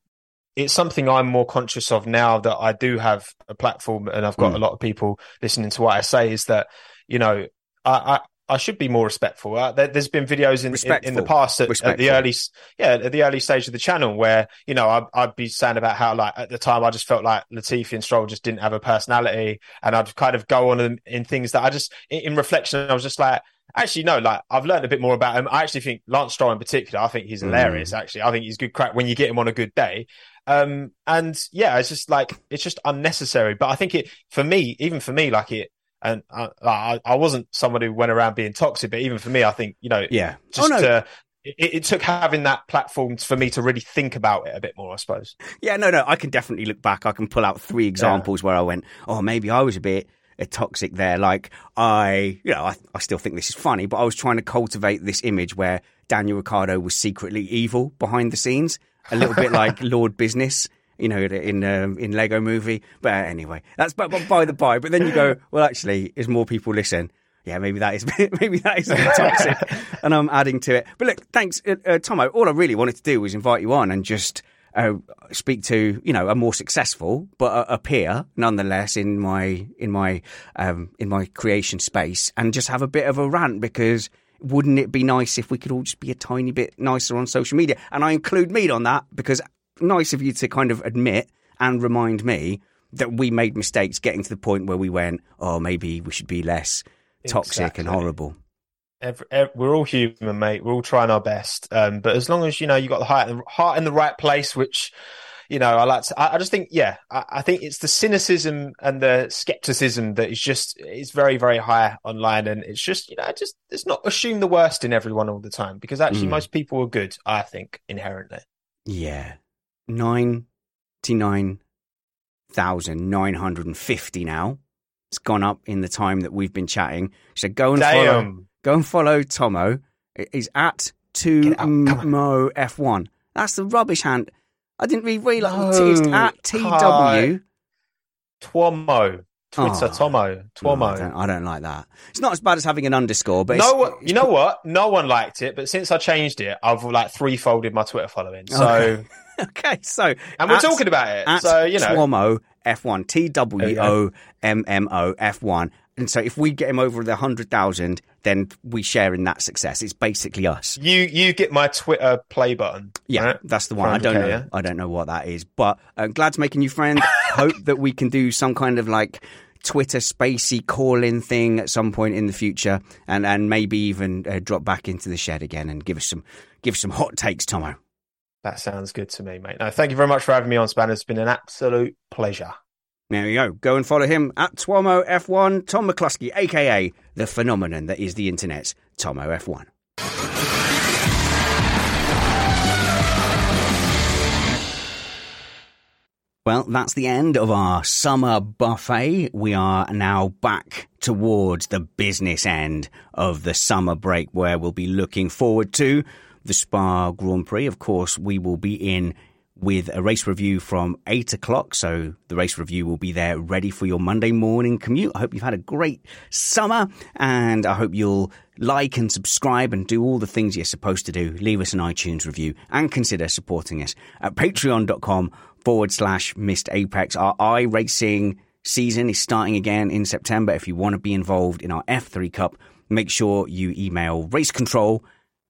it's something I'm more conscious of now that I do have a platform and I've got mm. a lot of people listening to what I say is that you know, I, I I should be more respectful. Uh, there, has been videos in, in, in, the past at, at, the early, yeah, at the early stage of the channel where you know I'd, I'd, be saying about how like at the time I just felt like Latifi and Stroll just didn't have a personality, and I'd kind of go on in, in things that I just, in, in, reflection, I was just like, actually no, like I've learned a bit more about him. I actually think Lance Stroll in particular, I think he's mm. hilarious. Mm. Actually, I think he's good crack when you get him on a good day. Um, and yeah, it's just like it's just unnecessary. But I think it for me, even for me, like it and I, I, I wasn't someone who went around being toxic, but even for me, I think you know, yeah, oh, just oh, no. to, it, it, took having that platform for me to really think about it a bit more, I suppose. Yeah, no, no, I can definitely look back. I can pull out three examples yeah. where I went, oh, maybe I was a bit a toxic there. Like I, you know, I, I still think this is funny, but I was trying to cultivate this image where Daniel Ricciardo was secretly evil behind the scenes, a little bit like Lord Business you know, in um, in Lego Movie. But anyway, that's by, by the by. But then you go, well, actually, as more people listen, yeah, maybe that is maybe that is toxic, and I'm adding to it. But look, thanks, uh, uh, Tomo. All I really wanted to do was invite you on and just uh, speak to you know a more successful but a, a peer nonetheless in my in my um, in my creation space, and just have a bit of a rant because wouldn't it be nice if we could all just be a tiny bit nicer on social media? And I include me on that because nice of you to kind of admit and remind me that we made mistakes getting to the point where we went, oh, maybe we should be less toxic exactly. and horrible. Every, every, we're all human, mate. We're all trying our best. Um, but as long as you know you got the heart, heart in the right place, which you know, I like. To, I, I just think, yeah, I, I, think it's the cynicism and the skepticism that is just is very, very high online, and it's just you know, just it's not assume the worst in everyone all the time because actually mm. most people are good. I think inherently. Yeah, 99,950 now It's gone up in the time that we've been chatting. So go and Damn. follow. Go and follow Tomo. He's at two Get it out, come on. mo f one. That's the rubbish hand. I didn't really realise No, it's at tw. Twomo. Twitter, Oh. Tomo. No, Twomo. I, don't, I don't like that. It's not as bad as having an underscore, but no, it's, you know what? No one liked it, but since I changed it, I've like threefolded my Twitter following. So, Okay. okay. So and we're at- talking about it. So you know, Twomo F1 T W O M M O F1. And so if we get him over the hundred thousand, then we share in that success. It's basically us. you you get my Twitter play button. Yeah, right? that's the one. I don't 100K, know. yeah? I don't know what that is, but uh, glad to make a new friend. Hope that we can do some kind of like Twitter spacey call-in thing at some point in the future, and and maybe even uh, drop back into the shed again and give us some give us some hot takes, Tomo. That sounds good to me, mate. No, thank you very much for having me on, Spanner. It's been an absolute pleasure. There you go. Go and follow him at Twomo F1, Tom McCluskey, aka the phenomenon that is the internet, Tomo F1. Well, that's the end of our summer buffet. We are now back towards the business end of the summer break where we'll be looking forward to the Spa Grand Prix. Of course, we will be in with a race review from eight o'clock. So the race review will be there ready for your Monday morning commute. I hope you've had a great summer and I hope you'll like and subscribe and do all the things you're supposed to do. Leave us an iTunes review and consider supporting us at patreon.com forward slash missed apex. Our iRacing season is starting again in September. If you want to be involved in our F3 Cup, make sure you email race control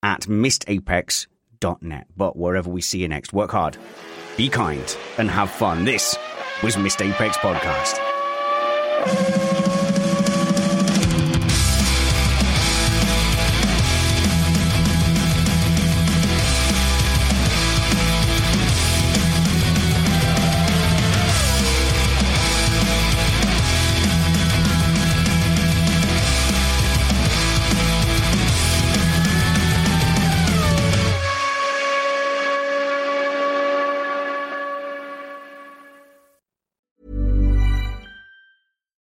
at missedapex.net. But wherever we see you next, work hard, be kind, and have fun. This was Missed Apex Podcast.